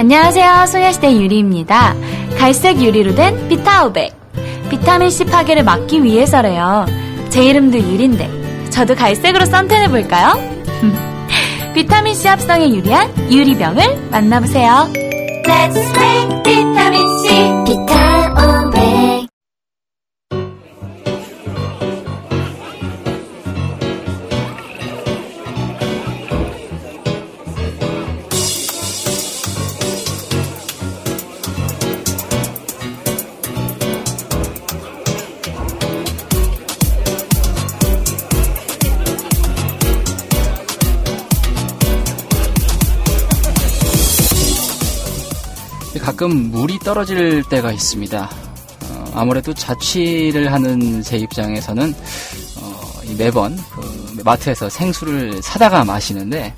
안녕하세요. 소녀시대 유리입니다. 갈색 유리로 된 비타오백. 비타민C 파괴를 막기 위해서래요. 제 이름도 유리인데, 저도 갈색으로 썬텐해볼까요? 비타민C 합성에 유리한 유리병을 만나보세요. Let's make 비타민C 가끔 물이 떨어질 때가 있습니다. 어, 아무래도 자취를 하는 제 입장에서는 어, 매번 그 마트에서 생수를 사다가 마시는데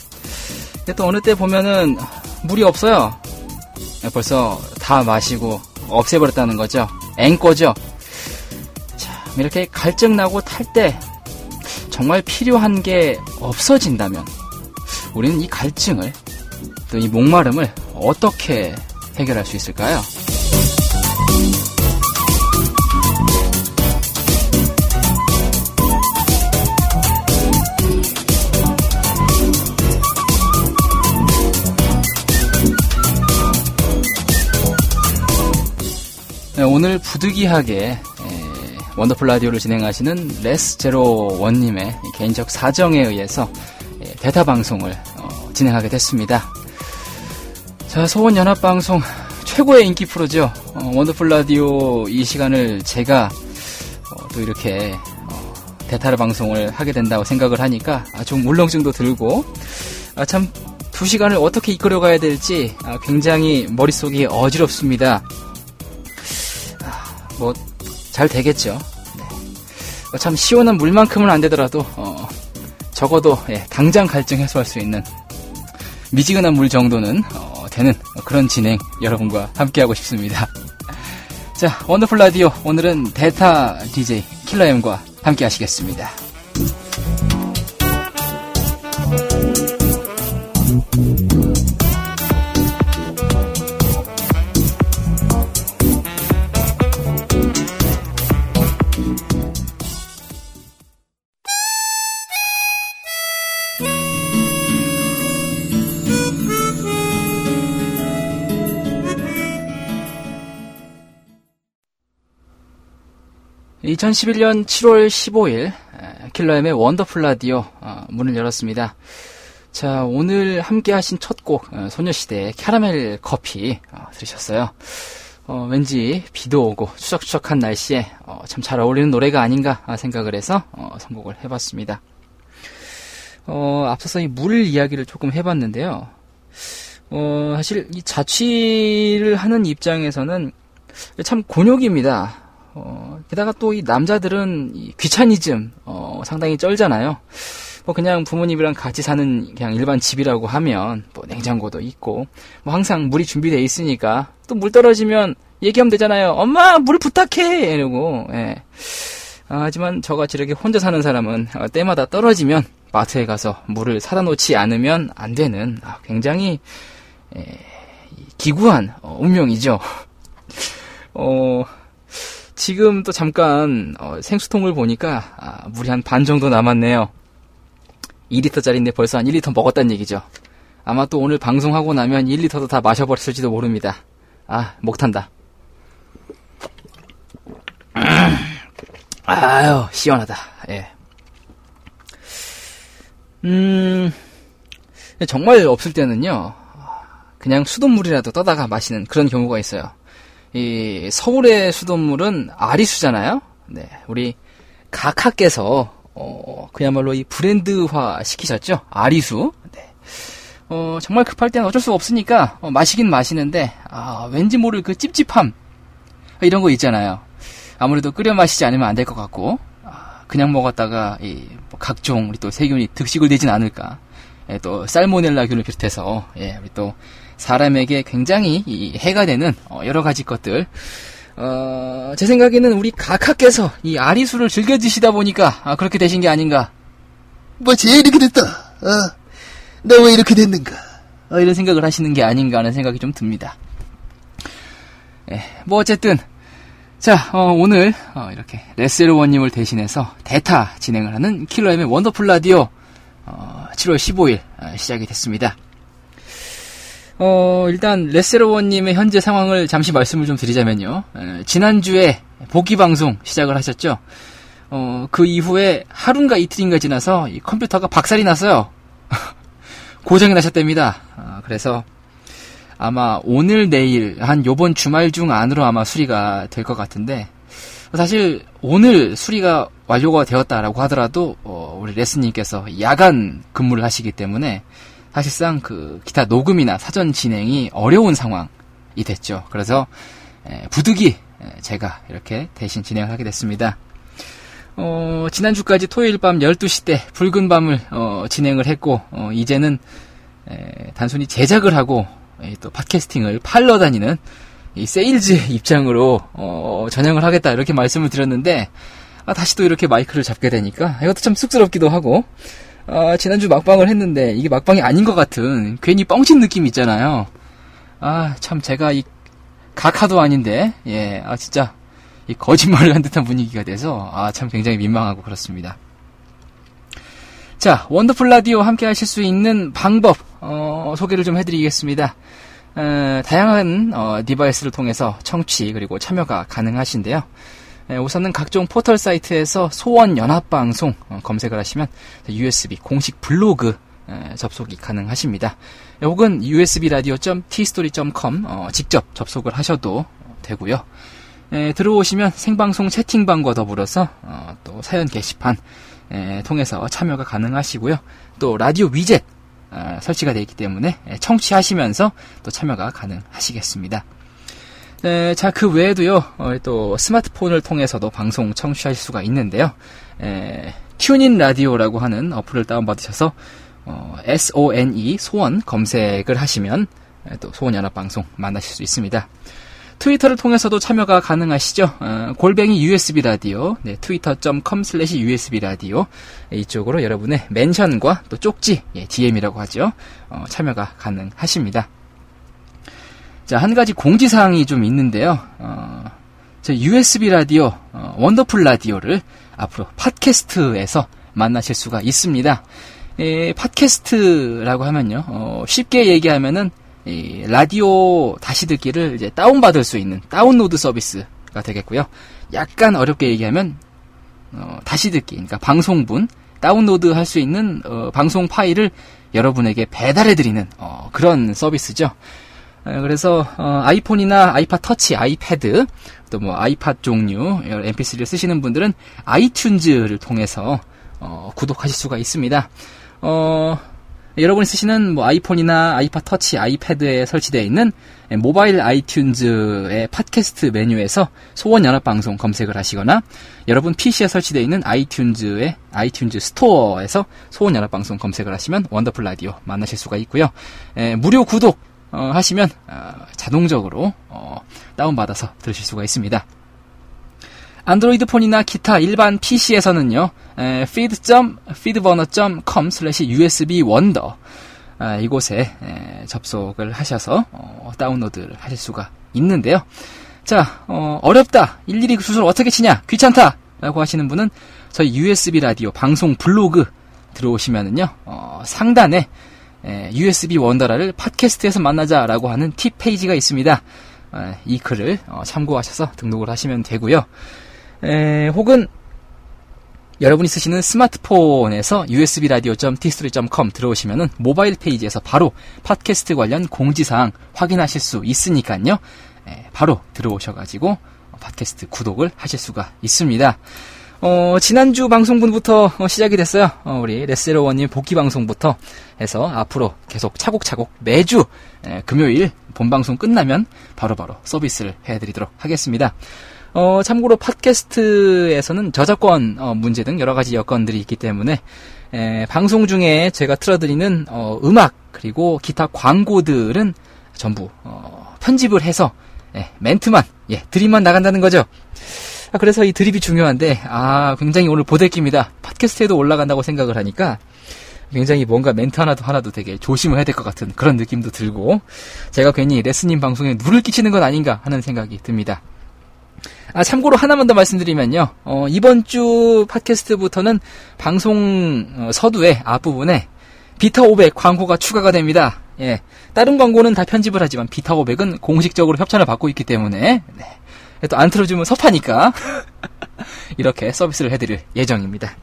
또 어느 때 보면은 물이 없어요. 벌써 다 마시고 없애버렸다는 거죠. 앵꼬죠. 자, 이렇게 갈증나고 탈 때 정말 필요한 게 없어진다면 우리는 이 갈증을 또 이 목마름을 어떻게 해결할 수 있을까요? 네, 오늘 부득이하게 원더풀 라디오를 진행하시는 레스 제로 원님의 개인적 사정에 의해서 대타 방송을 어, 진행하게 됐습니다. 자, 소원연합방송 최고의 인기 프로죠. 어, 원더풀 라디오 이 시간을 제가 어, 또 이렇게 어, 대타를 방송을 하게 된다고 생각을 하니까 아, 좀 울렁증도 들고 아, 참 두 시간을 어떻게 이끌어가야 될지 아, 굉장히 머릿속이 어지럽습니다. 아, 뭐잘 되겠죠. 네. 어, 참 시원한 물만큼은 안 되더라도 어, 적어도 예, 당장 갈증 해소할 수 있는 미지근한 물 정도는 어, 되는 그런 진행 여러분과 함께하고 싶습니다. 자, 원더풀 라디오 오늘은 데타 DJ 킬러엠과 함께 하시겠습니다. 2011년 7월 15일 킬러엠의 원더풀 라디오 어, 문을 열었습니다. 자 오늘 함께 하신 첫곡 어, 소녀시대의 캐러멜 커피 어, 들으셨어요. 어, 왠지 비도 오고 추적추적한 날씨에 어, 참 잘 어울리는 노래가 아닌가 생각을 해서 어, 선곡을 해봤습니다. 어, 앞서서 이 물 이야기를 조금 해봤는데요. 어, 사실 이 자취를 하는 입장에서는 참 곤욕입니다. 어, 게다가 또 이 남자들은 이 귀차니즘, 어, 상당히 쩔잖아요. 뭐 그냥 부모님이랑 같이 사는 그냥 일반 집이라고 하면 뭐 냉장고도 있고 뭐 항상 물이 준비되어 있으니까 또 물 떨어지면 얘기하면 되잖아요. 엄마 물 부탁해 이러고. 예. 아, 하지만 저같이 이렇게 혼자 사는 사람은 어, 때마다 떨어지면 마트에 가서 물을 사다 놓지 않으면 안 되는 아, 굉장히 에, 기구한 어, 운명이죠. 어. 지금 또 잠깐 어, 생수통을 보니까 아, 물이 한 반 정도 남았네요. 2리터짜리인데 벌써 한 1리터 먹었다는 얘기죠. 아마 또 오늘 방송하고 나면 1리터도 다 마셔버렸을지도 모릅니다. 아, 목 탄다. 아유, 시원하다. 예. 음, 정말 없을 때는요, 그냥 수돗물이라도 떠다가 마시는 그런 경우가 있어요. 이 서울의 수돗물은 아리수잖아요. 네, 우리 각하께서 어, 그야말로 이 브랜드화 시키셨죠. 아리수. 네. 어, 정말 급할 때는 어쩔 수 없으니까 어, 마시긴 마시는데 아, 왠지 모를 그 찝찝함 이런 거 있잖아요. 아무래도 끓여 마시지 않으면 안 될 것 같고 아, 그냥 먹었다가 이, 뭐 각종 우리 또 세균이 득식을 되진 않을까. 예, 또 살모넬라균을 비롯해서 예, 우리 또 사람에게 굉장히 해가 되는 어, 여러 가지 것들. 어, 제 생각에는 우리 각하께서 이 아리수를 즐겨 드시다 보니까 아, 그렇게 되신 게 아닌가. 뭐지 이렇게 됐다. 어, 나왜 이렇게 됐는가? 어, 이런 생각을 하시는 게 아닌가 하는 생각이 좀 듭니다. 예, 뭐 어쨌든 자 어, 오늘 어, 이렇게 레스르원님을 대신해서 대타 진행을 하는 킬러엠의 원더풀 라디오 7월 15일 시작이 됐습니다. 어, 일단 레스러원님의 현재 상황을 잠시 말씀을 좀 드리자면요. 에, 지난주에 복귀 방송 시작을 하셨죠. 어, 그 이후에 하루인가 이틀인가 지나서 이 컴퓨터가 박살이 났어요. 고장이 나셨답니다. 어, 그래서 아마 오늘 내일 한 요번 주말 중 안으로 아마 수리가 될 것 같은데 사실 오늘 수리가 완료가 되었다라고 하더라도 어, 우리 레스님께서 야간 근무를 하시기 때문에 사실상 그 기타 녹음이나 사전 진행이 어려운 상황이 됐죠. 그래서 부득이 제가 이렇게 대신 진행을 하게 됐습니다. 어, 지난주까지 토요일 밤 12시 때 붉은 밤을 어, 진행을 했고 어, 이제는 에, 단순히 제작을 하고 에, 또 podcasting을 팔러 다니는 이 세일즈 입장으로 어, 전향을 하겠다 이렇게 말씀을 드렸는데 아, 다시 또 이렇게 마이크를 잡게 되니까 이것도 참 쑥스럽기도 하고 아, 지난주 막방을 했는데 이게 막방이 아닌 것 같은 괜히 뻥친 느낌 있잖아요. 아, 참 제가 이 각하도 아닌데 예, 아 진짜 이 거짓말을 한 듯한 분위기가 돼서 아, 참 굉장히 민망하고 그렇습니다. 자, 원더풀 라디오 함께 하실 수 있는 방법 어, 소개를 좀 해드리겠습니다. 어, 다양한 어, device를 통해서 청취 그리고 참여가 가능하신데요. 예, 우선은 각종 포털 사이트에서 소원 연합 방송 어, 검색을 하시면 USB 공식 블로그 예, 접속이 가능하십니다. 예, 혹은 usb 라디오 tistory.com 어, 직접 접속을 하셔도 되고요. 들어오시면 생방송 채팅방과 더불어서 어, 또 사연 게시판 통해서 참여가 가능하시고요. 또 라디오 위젯 설치가 되어 있기 때문에 청취하시면서 또 참여가 가능하시겠습니다. 네, 자, 그 외에도요, 어, 또 스마트폰을 통해서도 방송 청취하실 수가 있는데요. 에, TuneIn 라디오라고 하는 어플을 다운받으셔서 어, SONE 소원 검색을 하시면 에, 또 소원 연합 방송 만나실 수 있습니다. 트위터를 통해서도 참여가 가능하시죠. 어, 골뱅이 USB 라디오, 네, twitter.com slash USB 라디오 이쪽으로 여러분의 mention과 또 쪽지, 예, DM이라고 하죠. 어, 참여가 가능하십니다. 자, 한 가지 공지사항이 좀 있는데요. 어, 저 USB 라디오, 어, 원더풀 라디오를 앞으로 podcast에서 만나실 수가 있습니다. 에, podcast라고 하면요, 어, 쉽게 얘기하면은, 이, 라디오 다시 듣기를 이제 다운받을 수 있는 다운로드 서비스가 되겠고요. 약간 어렵게 얘기하면, 어, 다시 듣기, 그러니까 방송분, 다운로드 할 수 있는, 어, 방송 파일을 여러분에게 배달해 드리는, 어, 그런 서비스죠. 예, 그래서 어, 아이폰이나 아이팟 터치, 아이패드, 또 뭐 아이팟 종류 MP3를 쓰시는 분들은 아이튠즈를 통해서 어, 구독하실 수가 있습니다. 어, 여러분이 쓰시는 뭐 아이폰이나 아이팟 터치, 아이패드에 설치되어 있는 모바일 아이튠즈의 팟캐스트 메뉴에서 소원 연합 방송 검색을 하시거나 여러분 PC에 설치되어 있는 아이튠즈의 아이튠즈 스토어에서 소원 연합 방송 검색을 하시면 원더풀 라디오 만나실 수가 있고요. 에, 무료 구독 어, 하시면 어, 자동적으로 어, 다운받아서 들으실 수가 있습니다. 안드로이드 폰이나 기타 일반 PC에서는요, feed.feedburner.com usb wonder 아, 이곳에 에, 접속을 하셔서 어, 다운로드를 하실 수가 있는데요. 자, 어, 렵다 일일이 그 수술 어떻게 치냐? 귀찮다! 라고 하시는 분은 저희 USB 라디오 방송 블로그 들어오시면은요, 어, 상단에 USB 원더라를 팟캐스트에서 만나자라고 하는 팁 페이지가 있습니다. 이 글을 어, 참고하셔서 등록을 하시면 되고요. 혹은 여러분이 쓰시는 스마트폰에서 usbradio.tstory.com 들어오시면은 모바일 페이지에서 바로 팟캐스트 관련 공지사항 확인하실 수 있으니까요. 바로 들어오셔가지고 팟캐스트 구독을 하실 수가 있습니다. 어, 지난주 방송분부터 어, 시작이 됐어요. 어, 우리 레스러원님 복귀 방송부터 해서 앞으로 계속 차곡차곡 매주 에, 금요일 본방송 끝나면 바로바로 바로 서비스를 해드리도록 하겠습니다. 어, 참고로 팟캐스트에서는 저작권 어, 문제 등 여러 가지 여건들이 있기 때문에 에, 방송 중에 제가 틀어드리는 어, 음악 그리고 기타 광고들은 전부 어, 편집을 해서 예, 멘트만 예, 드림만 나간다는 거죠. 아, 그래서 이 드립이 중요한데, 아, 굉장히 오늘 보대깁니다. 팟캐스트에도 올라간다고 생각을 하니까, 굉장히 뭔가 멘트 하나도 하나도 되게 조심을 해야 될 것 같은 그런 느낌도 들고 제가 괜히 레스님 방송에 누를 끼치는 건 아닌가 하는 생각이 듭니다. 아, 참고로 하나만 더 말씀드리면요. 어, 이번 주 팟캐스트부터는 방송 어, 서두의 앞부분에 비타 500 광고가 추가가 됩니다. 예. 다른 광고는 다 편집을 하지만 비타 500은 공식적으로 협찬을 받고 있기 때문에 네. 또 안 틀어주면 섭하니까 이렇게 서비스를 해드릴 예정입니다.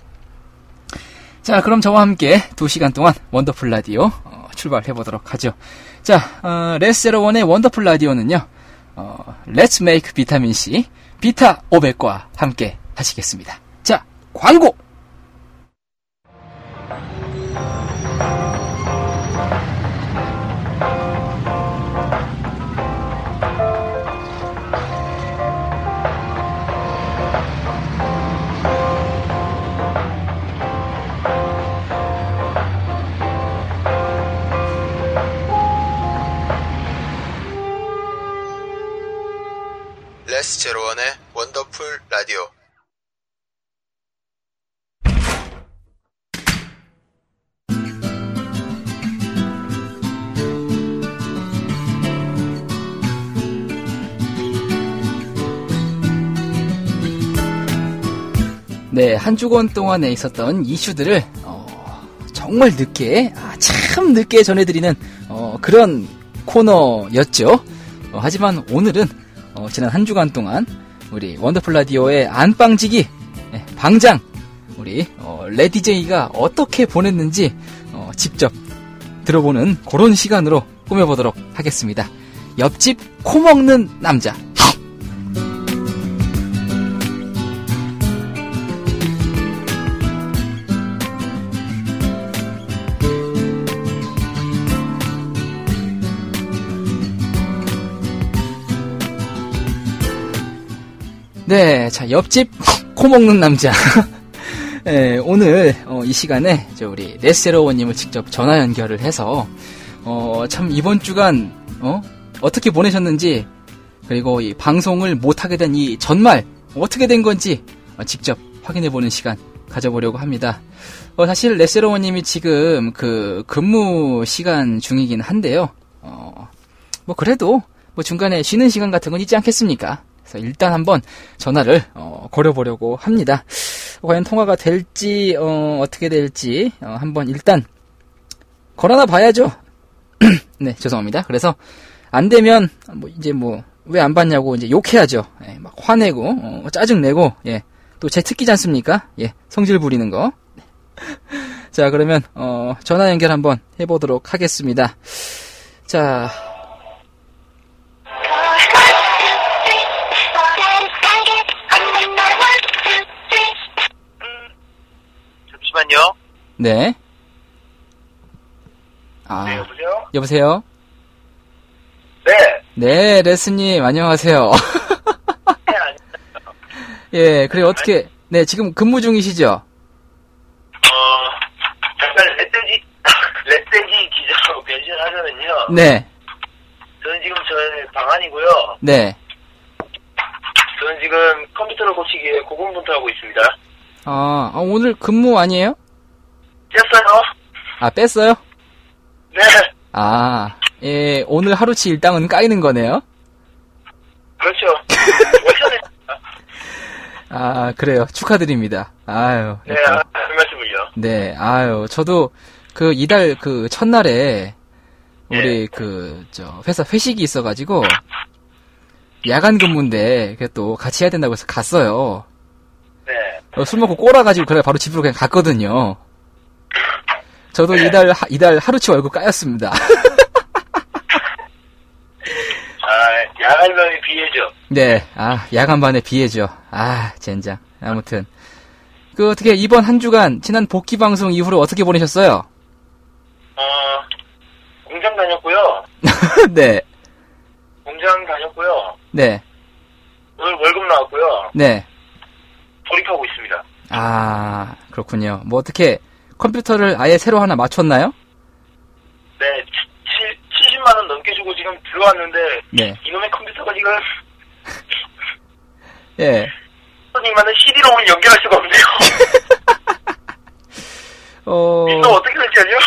자, 그럼 저와 함께 2시간 동안 원더풀 라디오 어, 출발해 보도록 하죠. 자, 어, 레스제로원의 원더풀 라디오는요. 어, Let's Make 비타민 C 비타 500과 함께 하시겠습니다. 자, 광고! 레스 제로원의 원더풀 라디오. 네, 한 주간 동안에 있었던 이슈들을 어, 정말 늦게, 아, 참 늦게 전해드리는 어, 그런 코너였죠. 어, 하지만 오늘은 어, 지난 한 주간 동안 우리 원더풀 라디오의 안방지기 네, 방장 우리 어, 레디제이가 어떻게 보냈는지 어, 직접 들어보는 그런 시간으로 꾸며보도록 하겠습니다. 옆집 코 먹는 남자. 네, 자 옆집 코 먹는 남자. 네, 오늘 어, 이 시간에 저 우리 네세로원님을 직접 전화 연결을 해서 어, 참 이번 주간 어? 어떻게 보내셨는지 그리고 이 방송을 못 하게 된 이 전말 어떻게 된 건지 어, 직접 확인해 보는 시간 가져보려고 합니다. 어, 사실 레세로원님이 지금 그 근무 시간 중이긴 한데요. 어, 뭐 그래도 뭐 중간에 쉬는 시간 같은 건 있지 않겠습니까? 그래서 일단 한번 전화를 어, 걸어보려고 합니다. 과연 통화가 될지 어, 떻게 될지 어, 한번 일단 걸어놔 봐야죠. 네 죄송합니다. 그래서 안 되면 뭐 이제 뭐 왜 안 받냐고 이제 욕해야죠. 예, 막 화내고 어, 짜증 내고 예, 또 제 특기지 않습니까? 예, 성질 부리는 거. 자 그러면 어, 전화 연결 한번 해보도록 하겠습니다. 자. 잠시만요. 네. 아, 네, 여보세요? 여보세요? 네. 네, 레스님, 안녕하세요. 네, 아니, 예, 그래, 어떻게, 네, 지금 근무 중이시죠? 어, 잠깐 레세지, 레세지 기자로 변신하자면요. 네, 저는 지금 저의 방 안이고요. 네. 저는 지금 컴퓨터를 고치기에 고군분투하고 있습니다. 아, 아, 오늘 근무 아니에요? 깼어요? 아, 뺐어요? 네. 아, 예, 오늘 하루치 일당은 까이는 거네요? 그렇죠. 아, 그래요. 축하드립니다. 아유. 네. 아, 별 말씀을요. 네, 아유, 저도 그 이달 그 첫날에 우리 예. 그, 저, 회사 회식이 있어가지고 야간 근무인데 그또 같이 해야 된다고 해서 갔어요. 네. 어, 술 먹고 꼬라가지고 그래 바로 집으로 그냥 갔거든요. 저도 네. 이달 하- 이달 하루치 월급 까였습니다. 아, 야간면이 비해죠. 네, 아 야간반에 비해죠. 아 젠장. 아무튼 그 어떻게 이번 한 주간 지난 복귀 방송 이후로 어떻게 보내셨어요? 어, 공장 다녔고요. 네, 공장 다녔고요. 네, 오늘 월급 나왔고요. 네. 돌입하고 있습니다. 아 그렇군요. 뭐 어떻게 컴퓨터를 아예 새로 하나 맞췄나요? 네, 70만 원 넘게 주고 지금 들어왔는데 네, 이놈의 컴퓨터가 지금 예. 손님만은 CD롬을 연결할 수가 없네요. 어, 이거 어떻게 된다니까요.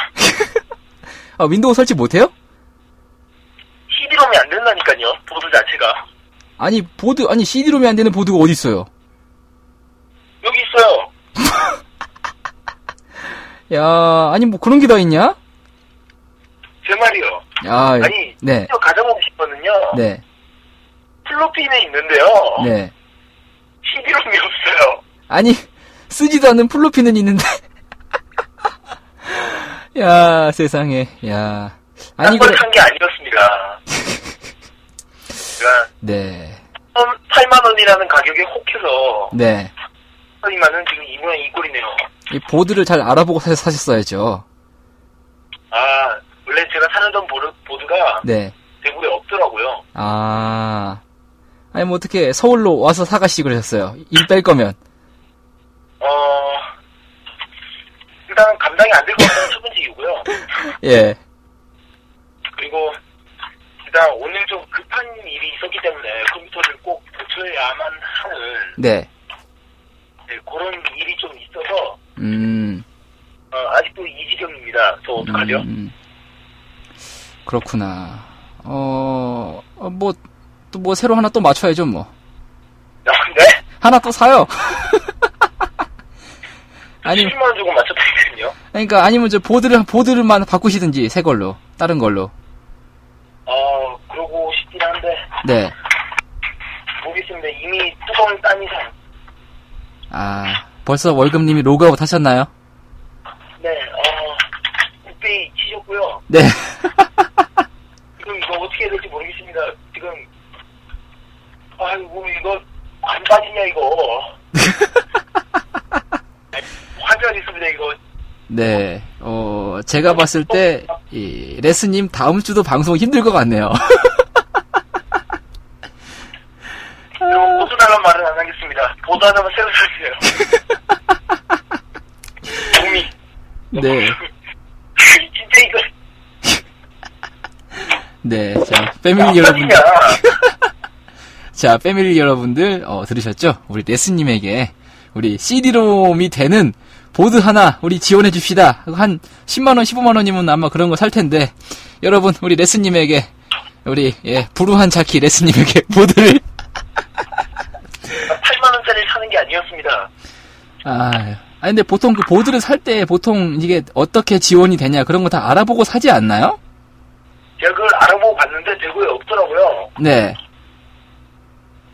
아, 윈도우 설치 못해요? CD롬이 안 된다니까요. 보드 자체가. 아니, 보드, 아니, CD롬이 안 되는 보드가 어디 있어요? 여기 있어요. 야, 아니, 뭐 그런 게 다 있냐? 제 말이요. 야, 아니, 네, 저 가져보고 싶거든요. 네, 플로피는 있는데요. 네. CD롬이 없어요. 아니, 쓰지도 않는 플로피는 있는데. 야, 세상에, 야. 아니, 그래, 딴걸산게 아니었습니다. 제가 네, 8만 원이라는 가격에 혹해서 네. 하지만은 지금 이 모양 이 꼴이네요. 이 보드를 잘 알아보고 사, 사셨어야죠. 아, 원래 제가 사려던 보드, 보드가 네. 대구에 없더라고요. 아. 아니, 뭐 어떻게 서울로 와서 사가시고 그러셨어요. 일 뺄 거면. 어, 일단 감당이 안 될 것 같다는 첫 번째 이유고요. 예. 그리고 일단 오늘 좀 급한 일이 있었기 때문에 컴퓨터를 꼭 고쳐야만 하는 네. 네, 그런 일이 좀 있어서 음. 어, 아직도 이 지경입니다. 저 어떡하죠? 음, 그렇구나. 어, 어, 뭐, 또 뭐 새로 하나 또 맞춰야죠, 뭐. 아, 네? 하나 또 사요. 아니, 70만 원 주고 맞췄다니까요. 그러니까 아니면 저 보드를 보드를만 바꾸시든지 새 걸로 다른 걸로. 어, 그러고 싶긴 한데 네. 모르겠습니다. 이미 뚜껑을 딴 이상 아 벌써 월급님이 로그아웃 하셨나요? 네, 어, 굿바이 치셨고요. 네. 지금 이거 어떻게 해야 될지 모르겠습니다. 지금 아이고 이거 안 빠지냐 이거 화제가 됐습니다 이거 네. 어 제가 봤을 때 이, 레스님 다음 주도 방송 힘들 것 같네요. 여러분 보드 달란 말은 안 하겠습니다. 보드 하나만 새로 사주세요. 동미. 네. 진짜 이거 네. 자 패밀리 안 여러분. 빠지냐? 자, 패밀리 여러분들, 어, 들으셨죠? 우리 레스님에게, 우리 CD롬이 되는 보드 하나, 우리 지원해 줍시다. 한 10만 원, 15만 원이면 아마 그런 거 살 텐데, 여러분, 우리 레스님에게, 우리, 예, 불우한 자키 레스님에게 보드를, 8만 원짜리 사는 게 아니었습니다. 아, 아 근데 보통 그 보드를 살 때 보통 이게 어떻게 지원이 되냐, 그런 거 다 알아보고 사지 않나요? 제가 그걸 알아보고 봤는데 대구에 없더라고요. 네,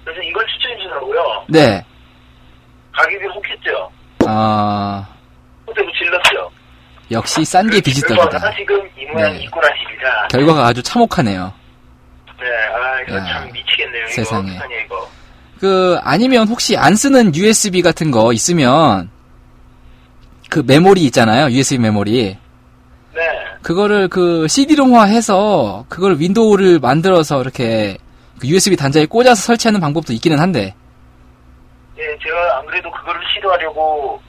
그래서 이걸 추천해 주더라고요. 네. 가격이 혹했죠. 아, 그때도 질렀죠. 역시 싼 게 비지떡이다. 결과가 지금 이 모양 네. 있고 나십니다. 결과가 아주 참혹하네요. 네, 아 이거 야, 참 미치겠네요. 세상에. 이거. 그 아니면 혹시 안 쓰는 USB 같은 거 있으면 그 메모리 있잖아요. USB 메모리. 네, 그거를 그 CD롬화 해서 그걸 윈도우를 만들어서 이렇게 그 USB 단자에 꽂아서 설치하는 방법도 있기는 한데. 예, 제가 안 그래도 그거를 시도하려고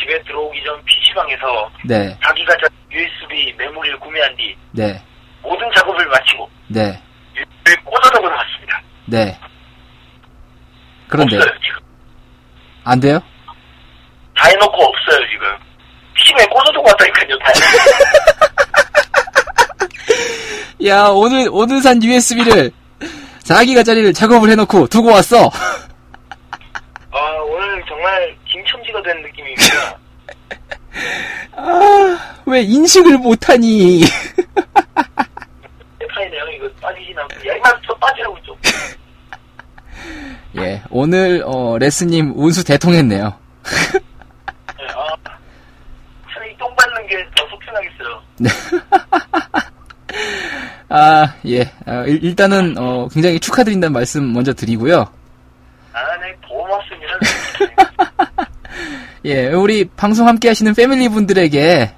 집에 들어오기 전 PC방에서 네. 자기가 저 USB 메모리를 구매한 뒤 네. 모든 작업을 마치고 네. USB를 꽂아놓고 나왔습니다. 네. 그런데 없어요 지금. 안 돼요? 다 해놓고 없어요 지금. PC방에 꽂아두고 왔다니까요. 다 해놓고. 야, 오늘 오늘 산 USB를 4기가짜리를 작업을 해 놓고 두고 왔어. 아 오늘 정말 김첨지가 된 느낌입니다. 아, 왜 인식을 못 하니? 파이네요. 이거 빠지진 않고. 야, 이만 저 빠지라고 좀. 예, 오늘 어 레스님 운수 대통했네요. 네, 아, 차라리 똥 밟는 게 더 속편하겠어요. 아, 예. 어, 일- 일단은, 어, 굉장히 축하드린다는 말씀 먼저 드리고요. 아, 네, 고맙습니다. 예, 우리 방송 함께 하시는 패밀리 분들에게,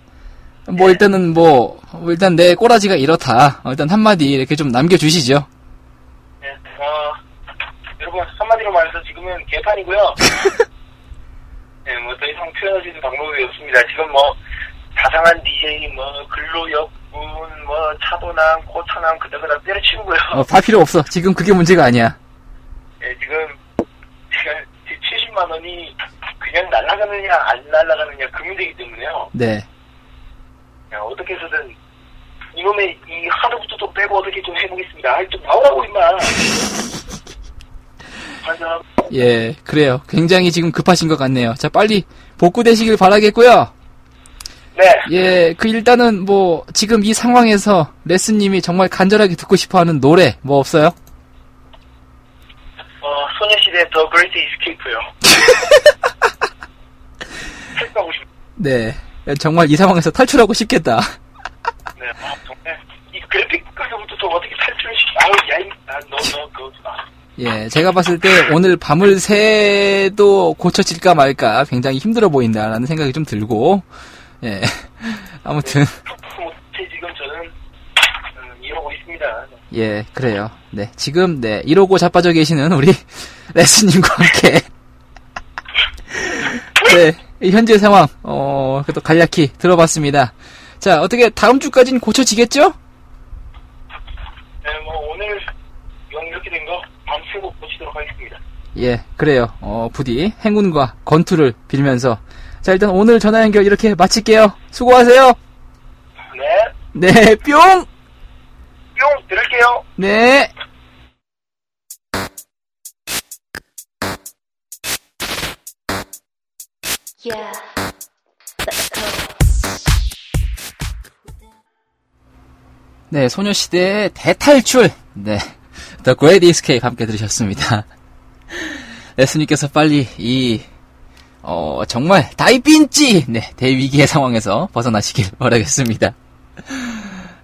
뭐, 일단은 뭐, 뭐 일단 내 꼬라지가 이렇다. 어, 일단 한마디 이렇게 좀 남겨주시죠. 네, 어, 여러분, 한마디로 말해서 지금은 개판이고요. 네, 뭐, 더 이상 표현할 수 있는 방법이 없습니다. 지금 뭐, 자상한 DJ, 뭐, 근로역군, 뭐, 차도남, 코차남, 그다그다 때려치우고요. 어, 다 필요 없어. 지금 그게 문제가 아니야. 네, 지금, 제가 70만 원이 그냥 날아가느냐, 안 날아가느냐, 그 문제이기 때문에요. 네. 야, 어떻게 해서든 이놈의 이 하루부터 좀 빼고 어떻게 좀 해보겠습니다. 아이, 좀 나오라고, 임마. 예, 그래요. 굉장히 지금 급하신 것 같네요. 자, 빨리 복구되시길 바라겠고요. 네. 예, 그 일단은 뭐 지금 이 상황에서 레스님이 정말 간절하게 듣고 싶어하는 노래 뭐 없어요? 어, 소녀시대 The Great Escape요. 탈출하고 싶 네, 정말 이 상황에서 탈출하고 싶겠다. 네, 아, 정말. 이 그래픽카드부터 좀 어떻게 탈출을 시키, 아우, 야, 이, 아, 너, 너, 그, 아. 예, 제가 봤을 때 오늘 밤을 새도 고쳐질까 말까 굉장히 힘들어 보인다라는 생각이 좀 들고, 예, 아무튼 못해 지금 저는, 음, 이러고 있습니다. 예, 그래요. 네, 지금 네 이러고 자빠져 계시는 우리 레스님과 함께 네이 현재 상황 어 그래도 간략히 들어봤습니다. 자, 어떻게 다음 주까지는 고쳐지겠죠? 네, 뭐, 오늘, 영 이렇게 된 거, 밤새고 고치도록 하겠습니다. 예, 그래요. 어, 부디 행운과 건투를 빌면서 자, 일단 오늘 전화 연결 이렇게 마칠게요. 수고하세요. 네, 네, 뿅. 뿅! 들을게요. 네. Yeah. 네, 소녀시대의 대탈출. 네. The Great Escape 함께 들으셨습니다. 레스님께서 빨리 이, 어, 정말 다이빈지! 네, 대위기의 상황에서 벗어나시길 바라겠습니다.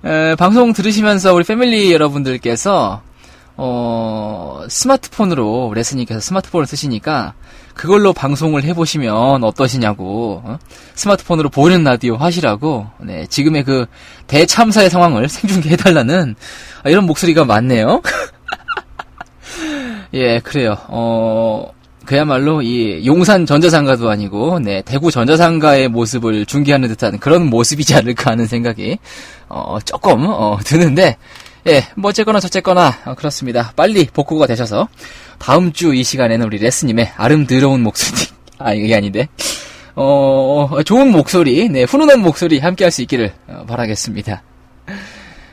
에, 방송 들으시면서 우리 패밀리 여러분들께서, 어, 스마트폰으로, 레스님께서 스마트폰을 쓰시니까, 그걸로 방송을 해보시면 어떠시냐고, 어? 스마트폰으로 보이는 라디오 하시라고, 네, 지금의 그 대참사의 상황을 생중계해달라는, 아, 이런 목소리가 많네요. 예, 그래요. 어, 그야말로 이 용산 전자상가도 아니고, 네, 대구 전자상가의 모습을 중계하는 듯한 그런 모습이지 않을까 하는 생각이, 어, 조금, 어, 드는데, 예, 뭐 어쨌거나 저쨌거나 어, 그렇습니다. 빨리 복구가 되셔서 다음 주 이 시간에는 우리 레스님의 아름드러운 목소리 아 이게 아닌데 어 좋은 목소리 네 훈훈한 목소리 함께 할 수 있기를 어, 바라겠습니다.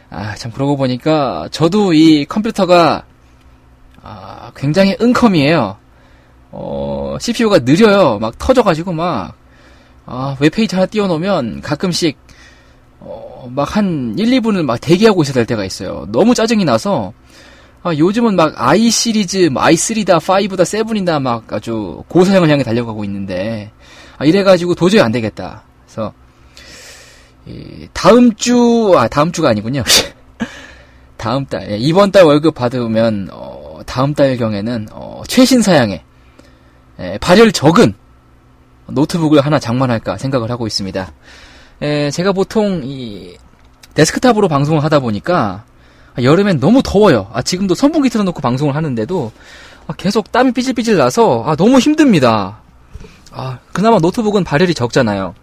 아 참 그러고 보니까 저도 이 컴퓨터가 아, 굉장히 은컴이에요. 어 CPU가 느려요. 막 터져가지고 막 아, 웹페이지 하나 띄워놓으면 가끔씩 어, 막 한 1, 2분을 막 대기하고 있어야 될 때가 있어요. 너무 짜증이 나서, 아, 요즘은 막 i 시리즈, 뭐 i3다, 5다, 7이다 막 아주 고사양을 향해 달려가고 있는데, 아, 이래가지고 도저히 안 되겠다. 그래서, 이, 다음 주, 아, 다음 주가 아니군요. 다음 달, 예, 이번 달 월급 받으면, 어, 다음 달 경에는, 어, 최신 사양의, 예, 발열 적은 노트북을 하나 장만할까 생각을 하고 있습니다. 에, 제가 보통 이 데스크탑으로 방송을 하다 보니까 아, 여름엔 너무 더워요. 아, 지금도 선풍기 틀어놓고 방송을 하는데도 아, 계속 땀이 삐질삐질 나서 아, 너무 힘듭니다. 아, 그나마 노트북은 발열이 적잖아요.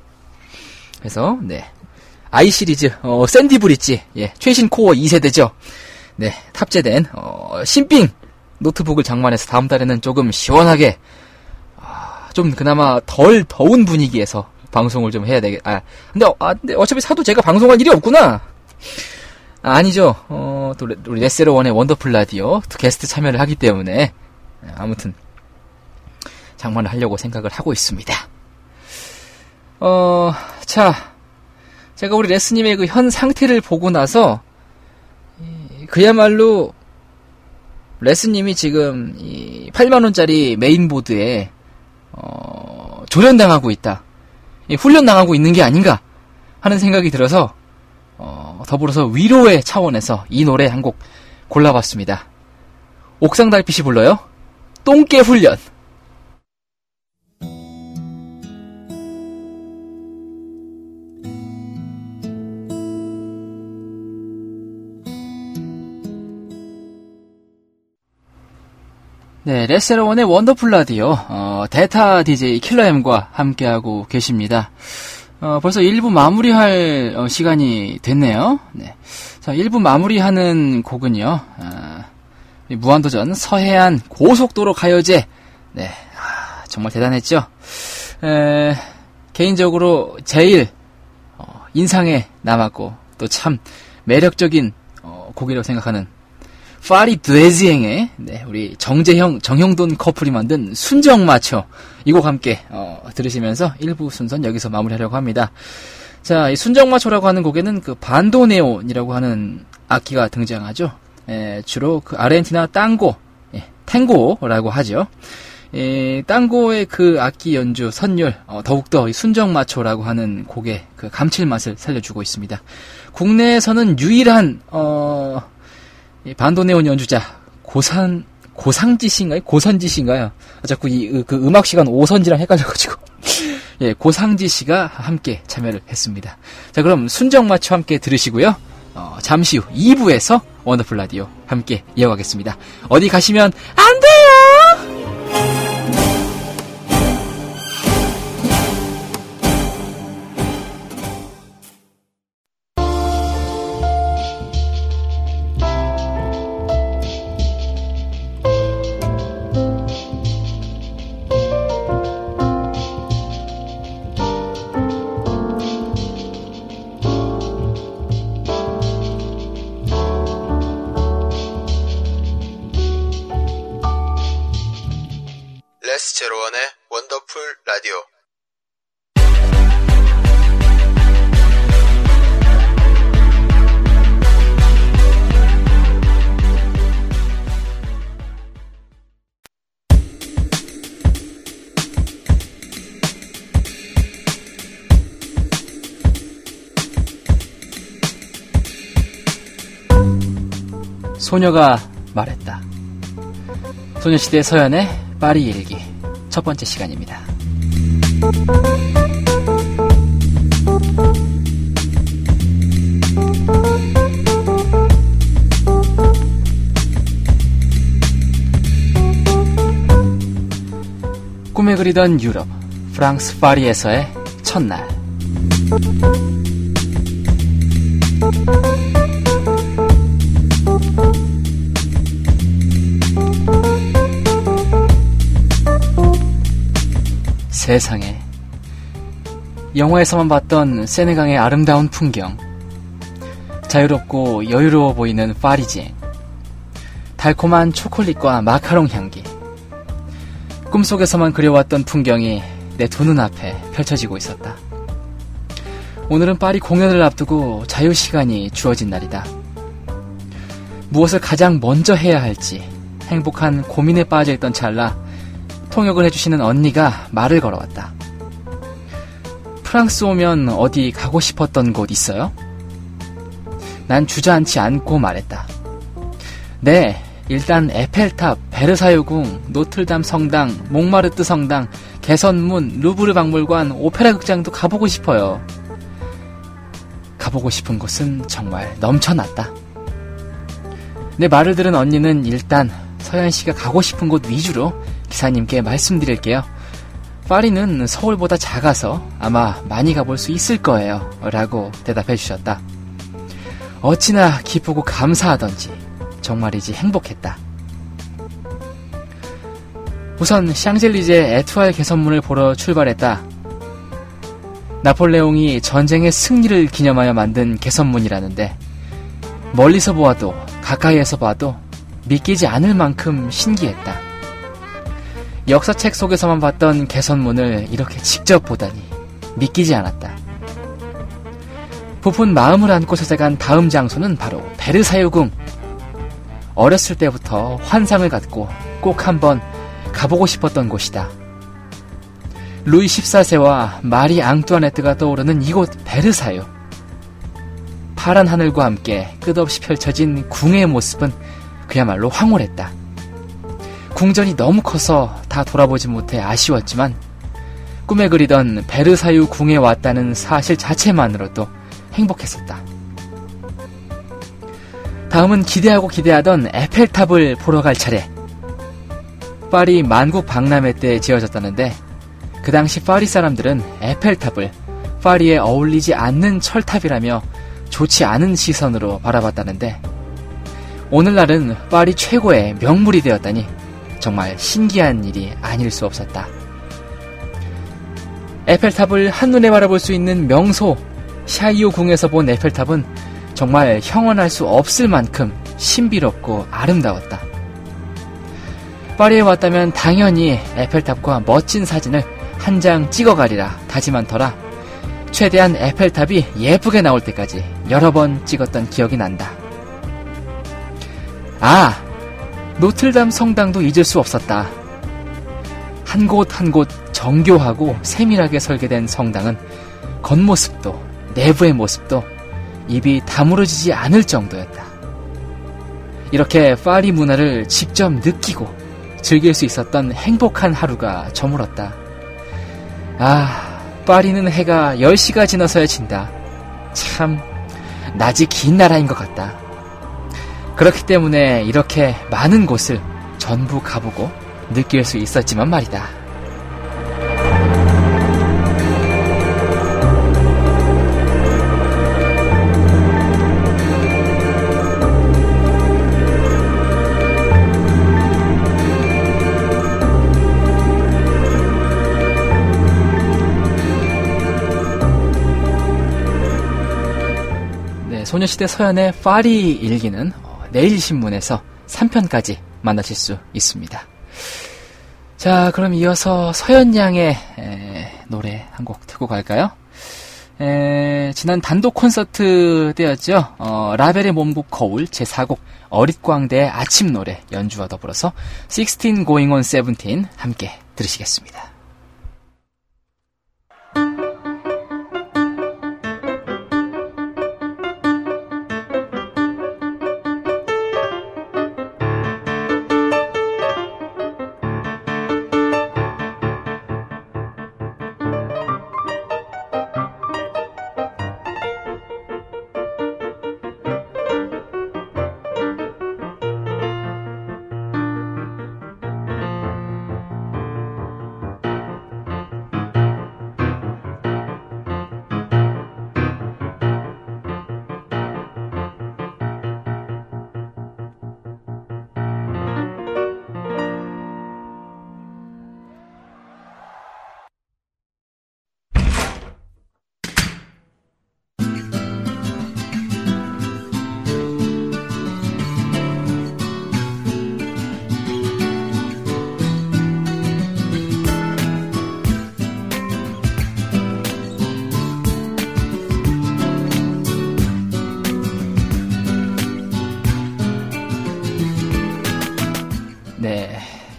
그래서 네 i 시리즈 어, 샌디 브릿지 예, 최신 코어 2세대죠. 네 탑재된 어, 신빙 노트북을 장만해서 다음 달에는 조금 시원하게 아, 좀 그나마 덜 더운 분위기에서 방송을 좀 해야 되겠, 아, 근데, 어, 아, 근데 어차피 사도 제가 방송할 일이 없구나. 아, 니죠 어, 또, 레- 레세로원의 원더풀 라디오, 또 게스트 참여를 하기 때문에, 네, 아무튼, 장만을 하려고 생각을 하고 있습니다. 어, 자, 제가 우리 레스님의 그 현 상태를 보고 나서, 이, 그야말로, 레스님이 지금, 이, 8만 원짜리 메인보드에, 어, 조련당하고 있다. 이 훈련당하고 있는 게 아닌가 하는 생각이 들어서 어, 더불어서 위로의 차원에서 이 노래 한 곡 골라봤습니다. 옥상 달빛이 불러요. 똥개 훈련. 네, 레세로원의 원더풀 라디오, 어, 데타 DJ 킬러엠과 함께하고 계십니다. 어, 벌써 1부 마무리할 어, 시간이 됐네요. 네. 자, 1부 마무리하는 곡은요, 아, 이 무한도전 서해안 고속도로 가요제. 네, 아, 정말 대단했죠. 에, 개인적으로 제일 어, 인상에 남았고 또 참 매력적인 어, 곡이라고 생각하는 파리 드웨지행의 네, 우리 정재형 정형돈 커플이 만든 순정 마초 이 곡 함께 어, 들으시면서 1부 순선 여기서 마무리하려고 합니다. 자, 이 순정 마초라고 하는 곡에는 그 반도네온이라고 하는 악기가 등장하죠. 에, 주로 그 아르헨티나 땅고, 예, 탱고라고 하죠. 에, 땅고의 그 악기 연주 선율 어, 더욱더 이 순정 마초라고 하는 곡의 그 감칠맛을 살려주고 있습니다. 국내에서는 유일한 어, 이 반도네온 연주자 고산 고상지 씨인가요? 고선지 씨인가요? 아, 자꾸 이 그 음악 시간 오선지랑 헷갈려가지고 예 고상지 씨가 함께 참여를 했습니다. 자 그럼 순정 마초 함께 들으시고요. 어, 잠시 후 2부에서 원더풀 라디오 함께 이어가겠습니다. 어디 가시면 안 돼 제로원의 원더풀 라디오. 소녀가 말했다. 소녀시대 서연의 파리 일기 첫 번째 시간입니다. 꿈에 그리던 유럽 프랑스 파리에서의 첫날 세상에 영화에서만 봤던 세네강의 아름다운 풍경 자유롭고 여유로워 보이는 파리지행 달콤한 초콜릿과 마카롱 향기 꿈속에서만 그려왔던 풍경이 내 두 눈앞에 펼쳐지고 있었다. 오늘은 파리 공연을 앞두고 자유시간이 주어진 날이다. 무엇을 가장 먼저 해야 할지 행복한 고민에 빠져있던 찰나 통역을 해주시는 언니가 말을 걸어왔다. 프랑스 오면 어디 가고 싶었던 곳 있어요? 난 주저하지 않고 말했다. 네, 일단 에펠탑, 베르사유궁, 노틀담 성당, 몽마르트 성당, 개선문, 루브르 박물관, 오페라 극장도 가보고 싶어요. 가보고 싶은 곳은 정말 넘쳐났다. 내 말을 들은 언니는 일단 서현 씨가 가고 싶은 곳 위주로 기사님께 말씀드릴게요. 파리는 서울보다 작아서 아마 많이 가볼 수 있을 거예요. 라고 대답해 주셨다. 어찌나 기쁘고 감사하던지 정말이지 행복했다. 우선 샹젤리제 에투알 개선문을 보러 출발했다. 나폴레옹이 전쟁의 승리를 기념하여 만든 개선문이라는데 멀리서 보아도 가까이에서 봐도 믿기지 않을 만큼 신기했다. 역사책 속에서만 봤던 개선문을 이렇게 직접 보다니 믿기지 않았다. 부푼 마음을 안고 찾아간 다음 장소는 바로 베르사유궁. 어렸을 때부터 환상을 갖고 꼭 한번 가보고 싶었던 곳이다. 루이 14세와 마리 앙뚜아네트가 떠오르는 이곳 베르사유. 파란 하늘과 함께 끝없이 펼쳐진 궁의 모습은 그야말로 황홀했다. 궁전이 너무 커서 다 돌아보지 못해 아쉬웠지만 꿈에 그리던 베르사유 궁에 왔다는 사실 자체만으로도 행복했었다. 다음은 기대하고 기대하던 에펠탑을 보러 갈 차례. 파리 만국 박람회 때 지어졌다는데 그 당시 파리 사람들은 에펠탑을 파리에 어울리지 않는 철탑이라며 좋지 않은 시선으로 바라봤다는데 오늘날은 파리 최고의 명물이 되었다니 정말 신기한 일이 아닐 수 없었다. 에펠탑을 한눈에 바라볼 수 있는 명소 샤이오 궁에서 본 에펠탑은 정말 형언할 수 없을 만큼 신비롭고 아름다웠다. 파리에 왔다면 당연히 에펠탑과 멋진 사진을 한 장 찍어가리라 다짐한 터라 최대한 에펠탑이 예쁘게 나올 때까지 여러 번 찍었던 기억이 난다. 아, 노틀담 성당도 잊을 수 없었다. 한 곳 한 곳 정교하고 세밀하게 설계된 성당은 겉모습도 내부의 모습도 입이 다물어지지 않을 정도였다. 이렇게 파리 문화를 직접 느끼고 즐길 수 있었던 행복한 하루가 저물었다. 아, 파리는 해가 10시가 지나서야 진다. 참, 낮이 긴 나라인 것 같다. 그렇기 때문에 이렇게 많은 곳을 전부 가보고 느낄 수 있었지만 말이다. 네, 소녀시대 서연의 파리 일기는 어, 내일 신문에서 3편까지 만나실 수 있습니다. 자, 그럼 이어서 서연 양의 에, 노래 한 곡 듣고 갈까요? 에, 지난 단독 콘서트 때였죠. 어, 라벨의 몸곡 거울 제4곡 어릿광대의 아침 노래 연주와 더불어서 16 Going on 17 함께 들으시겠습니다.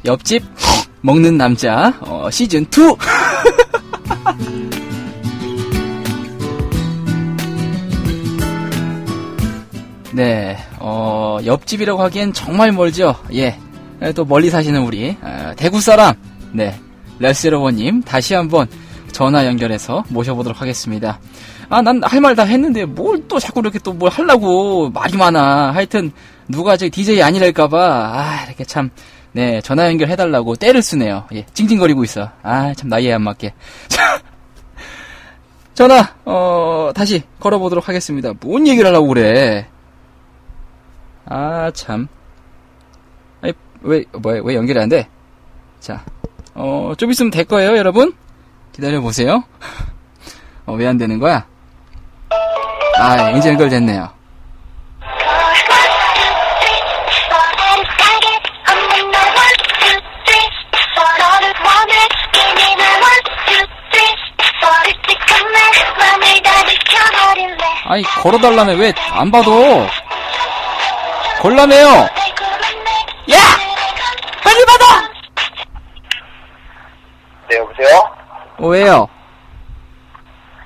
옆집 먹는 남자 어, 시즌 2. 네. 어, 옆집이라고 하기엔 정말 멀죠. 예. 에, 또 멀리 사시는 우리 아, 대구 사람. 네. 레스로버님 다시 한번 전화 연결해서 모셔보도록 하겠습니다. 아, 난 할 말 다 했는데 뭘 또 자꾸 이렇게 또 뭘 하려고 말이 많아. 하여튼 누가 저 DJ 아니랄까봐 아 이렇게 참 네, 전화 연결해달라고 때를 쓰네요. 예, 찡찡거리고 있어. 아, 참 나이에 안 맞게. 자, 전화, 어, 다시 걸어보도록 하겠습니다. 뭔 얘기를 하려고 그래. 아, 참. 아니, 왜, 뭐, 왜 연결이 안 돼? 자, 어, 좀 있으면 될 거예요, 여러분? 기다려보세요. 어, 왜 안 되는 거야? 아, 이제 연결됐네요. 아니, 걸어달라며, 왜 안 봐도? 걸라며요! 야! 빨리 받아! 네, 여보세요? 어, 왜요?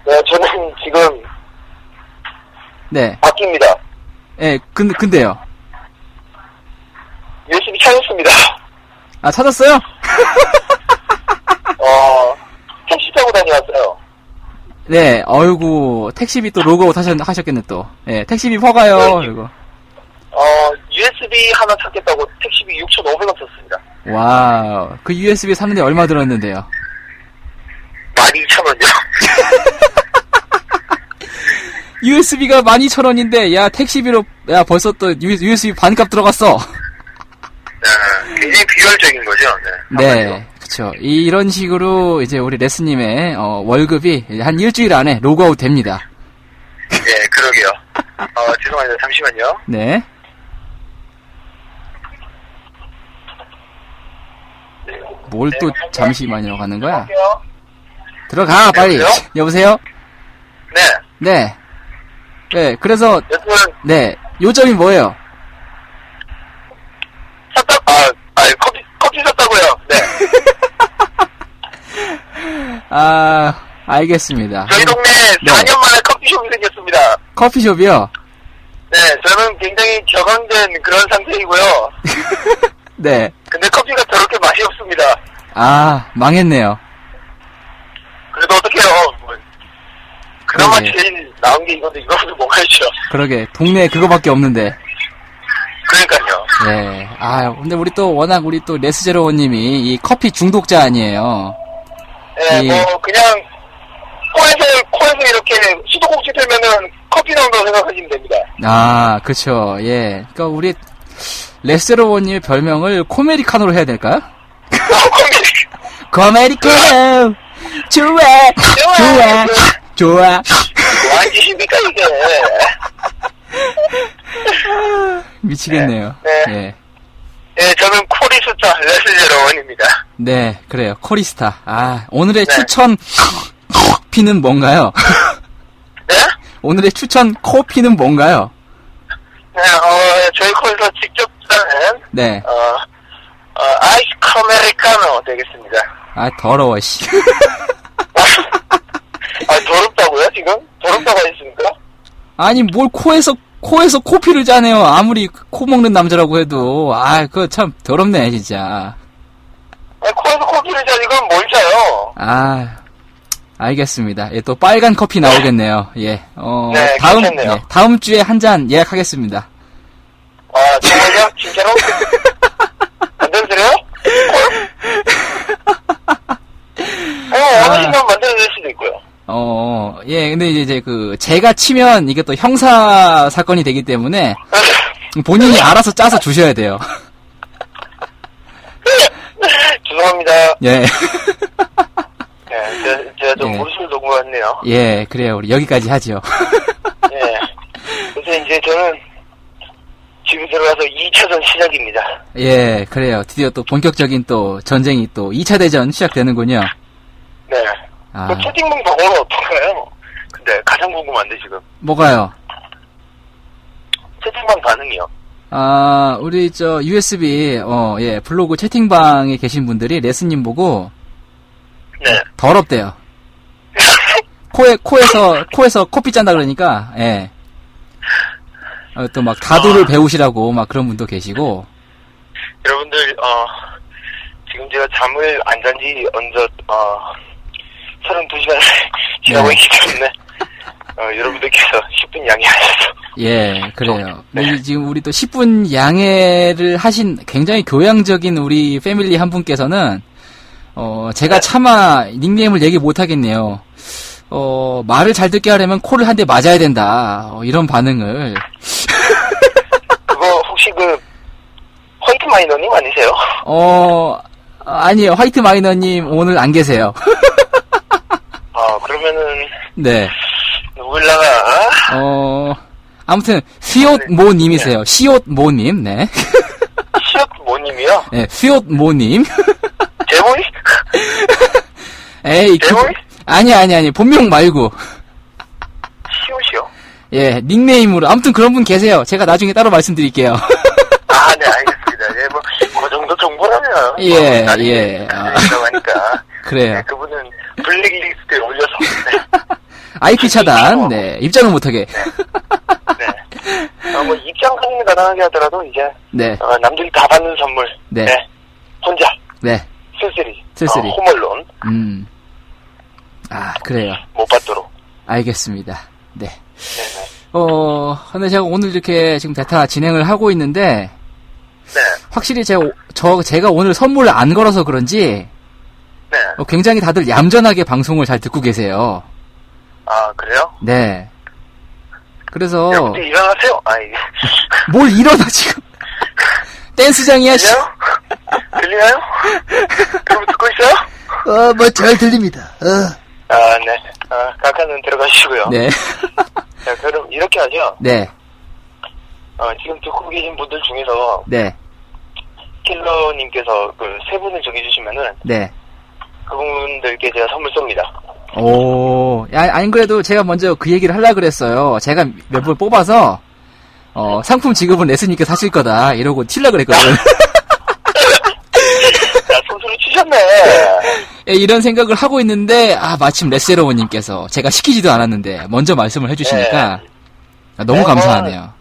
네, 저는 지금 네. 바뀝니다. 예, 근데, 근데요. 열심히 찾았습니다. 아, 찾았어요? 어, 택시 타고 다녀왔어요. 네, 어이구, 택시비 또 로그아웃 하셨, 하셨겠네, 또. 예, 택시비 퍼가요, 이거. 어, USB 하나 찾겠다고 택시비 6,500원 썼습니다. Wow. 그 USB 사는데 얼마 들었는데요? 12,000원이요? USB가 12,000원인데, 야, 택시비로, 야, 벌써 또 USB 반값 들어갔어. 네, 굉장히 비효율적인 거죠. 네. 네, 그쵸. 이런 식으로, 이제 우리 레스님의, 어, 월급이 한 일주일 안에 로그아웃 됩니다. 그러게요. 어, 죄송합니다. 잠시만요. 네. 뭘 또 잠시만요 가는 거야? 들어가 빨리. 여보세요? 여보세요? 네. 네. 네. 그래서 여튼, 네 요점이 뭐예요? 샀다, 아, 아, 커피, 커피 샀다고요. 네. 아 알겠습니다. 저희 동네에 네. 4년 만에 커피숍이 생겼습니다. 커피숍이요? 네, 저는 굉장히 격앙된 그런 상태이고요. 네. 근데 커피가 저렇게 맛이 없습니다. 아 망했네요. 그래도 어떡해요. 뭐, 그나마 그러게. 제일 나은 게 이건데 뭐가 있죠. 그러게 동네에 그거밖에 없는데. 그러니까요. 네. 아 근데 우리 또 워낙 우리 또 레스제로원님이 이 커피 중독자 아니에요. 네, 이- 뭐 그냥 코에서 코에서 이렇게 수도꼭지 들면은 커피 나온다고 생각하시면 됩니다. 아 그쵸. 예. 그러니까 우리 레스제로원님의 별명을 코메리카노로 해야 될까요? 아. 코메리카노 좋아 좋아 좋아. 뭐 하는 짓입니까 이게? 미치겠네요. 네. 예. 네, 저는 코리스타 레스제로원입니다. 네, 그래요. 코리스타. 아, 오늘의 네. 추천 커피는 뭔가요? 네? 오늘의 추천 커피는 뭔가요? 네, 어, 저희 코에서 직접 짜는 네. 어, 어, 아이스 카메리카노 되겠습니다. 아, 더러워, 씨. 아, 더럽다고요, 지금? 더럽다고 했습니까? 아니, 뭘 코에서, 코에서 코피를 짜네요. 아무리 코 먹는 남자라고 해도. 아, 그거 참 더럽네, 진짜. 아, 코에서 코피를 짜, 이건 뭘 짜요? 아, 알겠습니다. 예, 또 빨간 커피 나오겠네요. 예. 어, 네, 다음. 네, 다음 주에 한 잔 예약하겠습니다. 아, 정말요? 진짜로? 만들어드려요? 어, 원하시면 만들어드릴 수도 있고요. 어, 예, 근데 이제, 이제 그, 제가 치면 이게 또 형사 사건이 되기 때문에 본인이 알아서 짜서 주셔야 돼요. 죄송합니다. 예. 네, 제가, 제가 좀 예. 무리수를 놓은 것 같네요. 예, 그래요. 우리 여기까지 하죠. 예. 그래서 이제 저는 집에 들어가서 2차전 시작입니다. 예, 그래요. 드디어 또 본격적인 또 전쟁이 또 2차 대전 시작되는군요. 네. 아, 그 채팅방 번호는 어떤가요? 근데 가장 궁금한데 지금. 뭐가요? 채팅방 반응이요. 아, 우리 저 USB, 어, 예, 블로그 채팅방에 계신 분들이 레스님 보고 네. 더럽대요. 코에, 코에서, 코에서 커피 짠다 그러니까, 예. 어, 또막 다도를 배우시라고 막 그런 분도 계시고, 여러분들, 어, 지금 제가 잠을 안 잔지 언제, 어, 32시간 지나고 네. 있기 때문에, 어, 여러분들께서 10분 양해하셔서. 예, 그래요. 네. 우리 지금 우리 또 10분 양해를 하신 굉장히 교양적인 우리 패밀리 한 분께서는, 어, 제가 차마 닉네임을 얘기 못 하겠네요. 어, 말을 잘 듣게 하려면 코를 한 대 맞아야 된다. 어, 이런 반응을. 그거 혹시 그, 화이트 마이너님 아니세요? 어, 아니요. 화이트 마이너님 오늘 안 계세요. 아, 그러면은, 네. 누굴라나? 어, 아무튼, 시옷 모님이세요. 시옷 모님, 네. 시옷 모님이요? 네, 시옷 모님. 제보이? 에이, 그, 제보이? 아니, 아니, 아니. 본명 말고. 시옷이요? 예, 닉네임으로. 아무튼 그런 분 계세요. 제가 나중에 따로 말씀드릴게요. 아, 네, 알겠습니다. 예, 뭐, 그 정도 정보라면. 예, 뭐, 예. 아. 하니까. 그래요. 네, 그분은 블랙리스트에 올려서. 네. IP 차단, 네. 입장을 못하게. 네. 어, 뭐, 입장 확인을 가능하게 하더라도, 이제, 네, 어, 남들이 다 받는 선물. 네. 혼자, 네. 쓸쓸히. 쓸쓸히. 어, 홈얼론. 음. 아, 그래요. 못 받도록. 알겠습니다. 네. 네네. 어, 근데 제가 오늘 이렇게 지금 대타 진행을 하고 있는데, 네. 확실히 제가, 오- 저, 제가 오늘 선물을 안 걸어서 그런지, 네. 어, 굉장히 다들 얌전하게 방송을 잘 듣고 계세요. 아, 그래요? 네. 그래서, 여러분들 일어나세요. 아이. 뭘 일어나, 지금. 댄스장이야, 씨. 들려요? 들리나요? 여러분 듣고 있어요? 어, 뭐 잘 들립니다. 어. 아, 네. 아, 각하는 들어가시고요. 네. 자, 그럼 이렇게 하죠. 네, 어, 지금 듣고 계신 분들 중에서 네, 킬러님께서 그 세 분을 정해주시면은 네. 그분들께 제가 선물 쏩니다. 오, 야, 아니 그래도 제가 먼저 그 얘기를 하려 그랬어요. 제가 몇 분 뽑아서 어, 상품 지급은 레스님께서 하실 거다 이러고 튀려 그랬거든. 야, 소스를 치셨네. 예, 이런 생각을 하고 있는데 아 마침 레스여러분님께서 제가 시키지도 않았는데 먼저 말씀을 해주시니까 아, 너무 네, 감사하네요.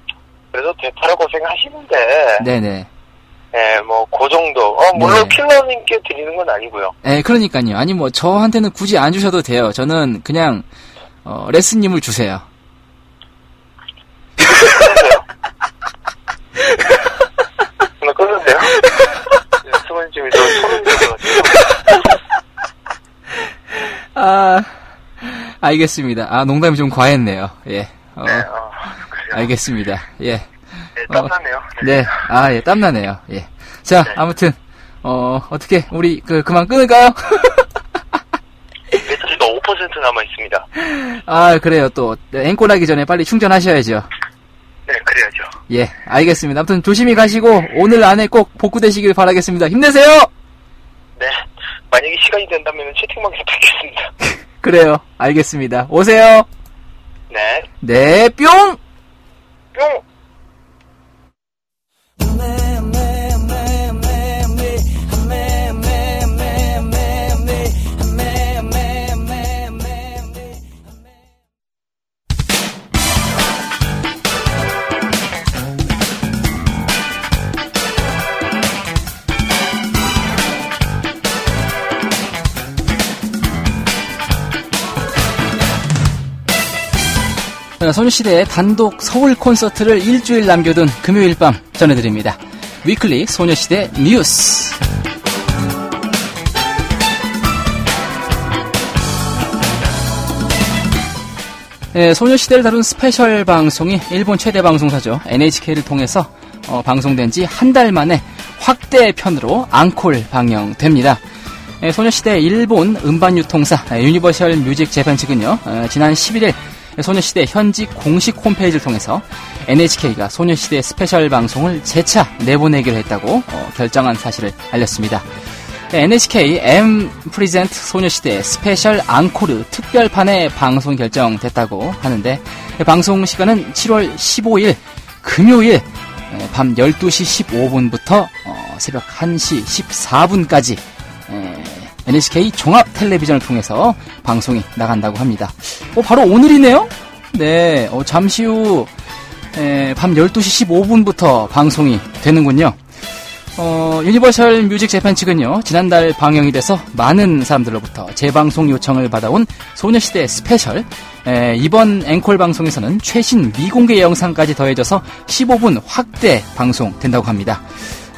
그래서 대파라 고생하시는데, 네네. 예, 뭐, 그 정도. 어, 물론 네. 킬러님께 드리는 건 아니고요. 예, 그러니까요. 아니 뭐 저한테는 굳이 안 주셔도 돼요. 저는 그냥 어, 레스님을 주세요. 나 끊는데요? 수건님이 저 소름 돋아가지고. 아, 알겠습니다. 아 농담이 좀 과했네요. 예. 어, 네, 어. 알겠습니다. 예. 네, 땀나네요. 네, 아, 예, 땀나네요. 예. 자, 네. 아무튼, 어, 어떻게, 우리, 그, 그만 끊을까요? 배터리가 5% 남아 있습니다. 아, 그래요, 또, 앵콜 하기 전에 빨리 충전하셔야죠. 네, 그래야죠. 예, 알겠습니다. 아무튼 조심히 가시고, 오늘 안에 꼭 복구되시길 바라겠습니다. 힘내세요! 네. 만약에 시간이 된다면 채팅방에서 뵙겠습니다. 그래요, 알겠습니다. 오세요! 네. 네, 뿅! 뿅! 자, 소녀시대의 단독 서울 콘서트를 일주일 남겨둔 금요일 밤 전해드립니다. Weekly 소녀시대 뉴스. 예, 소녀시대를 다룬 special 방송이 일본 최대 방송사죠. NHK를 통해서 어, 방송된 지 한 달 만에 확대 편으로 앙콜 방영됩니다. 예, 소녀시대 일본 음반 유통사 예, Universal Music Japan 측은요, 어, 지난 11일 소녀시대 현지 공식 홈페이지를 통해서 NHK가 소녀시대 special 방송을 재차 내보내기로 했다고 어, 결정한 사실을 알렸습니다. 네, NHK M present 소녀시대 special 앙코르 특별판의 방송 결정됐다고 하는데 네, 방송 시간은 7월 15일 금요일 에, 밤 12시 15분부터 어, 새벽 1시 14분까지 NHK 종합 텔레비전을 통해서 방송이 나간다고 합니다. 어, 바로 오늘이네요? 네, 어, 잠시 후, 에, 밤 12시 15분부터 방송이 되는군요. 어, Universal Music Japan 측은요, 지난달 방영이 돼서 많은 사람들로부터 재방송 요청을 받아온 소녀시대 special, 에, 이번 앵콜 방송에서는 최신 미공개 영상까지 더해져서 15분 확대 방송 된다고 합니다.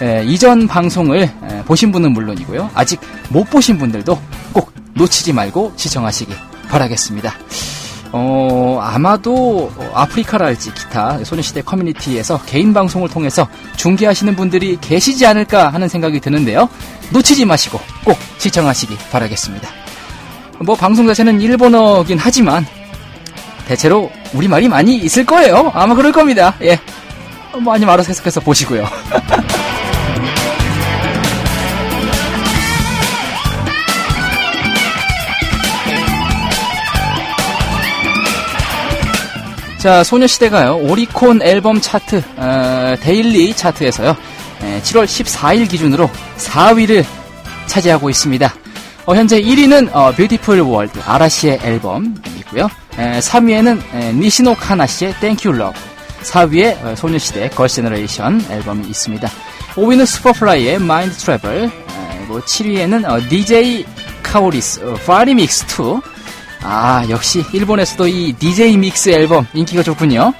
에, 이전 방송을 에, 보신 분은 물론이고요. 아직 못 보신 분들도 꼭 놓치지 말고 시청하시기 바라겠습니다. 어, 아마도 어, 아프리카랄지 기타 소녀시대 커뮤니티에서 개인 방송을 통해서 중계하시는 분들이 계시지 않을까 하는 생각이 드는데요. 놓치지 마시고 꼭 시청하시기 바라겠습니다. 뭐 방송 자체는 일본어긴 하지만 대체로 우리말이 많이 있을 거예요. 아마 그럴 겁니다. 예. 뭐 아니면 알아서 해석해서 보시고요. 자, 소녀시대가요, 오리콘 앨범 차트, 어, daily 차트에서요, 에, 7월 14일 기준으로 4위를 차지하고 있습니다. 어, 현재 1위는 어, Beautiful World 아라시의 앨범이고요. 에, 3위에는 에, 니시노 카나 씨의 You Love, 4위에 어, 소녀시대 Girls' Generation 앨범이 있습니다. 5위는 Superfly의 Travel, 에, 그리고 7위에는 어, DJ Kaori's 어, Party Mix 2, 아, 역시 일본에서도 이 DJ mix 앨범 인기가 좋군요.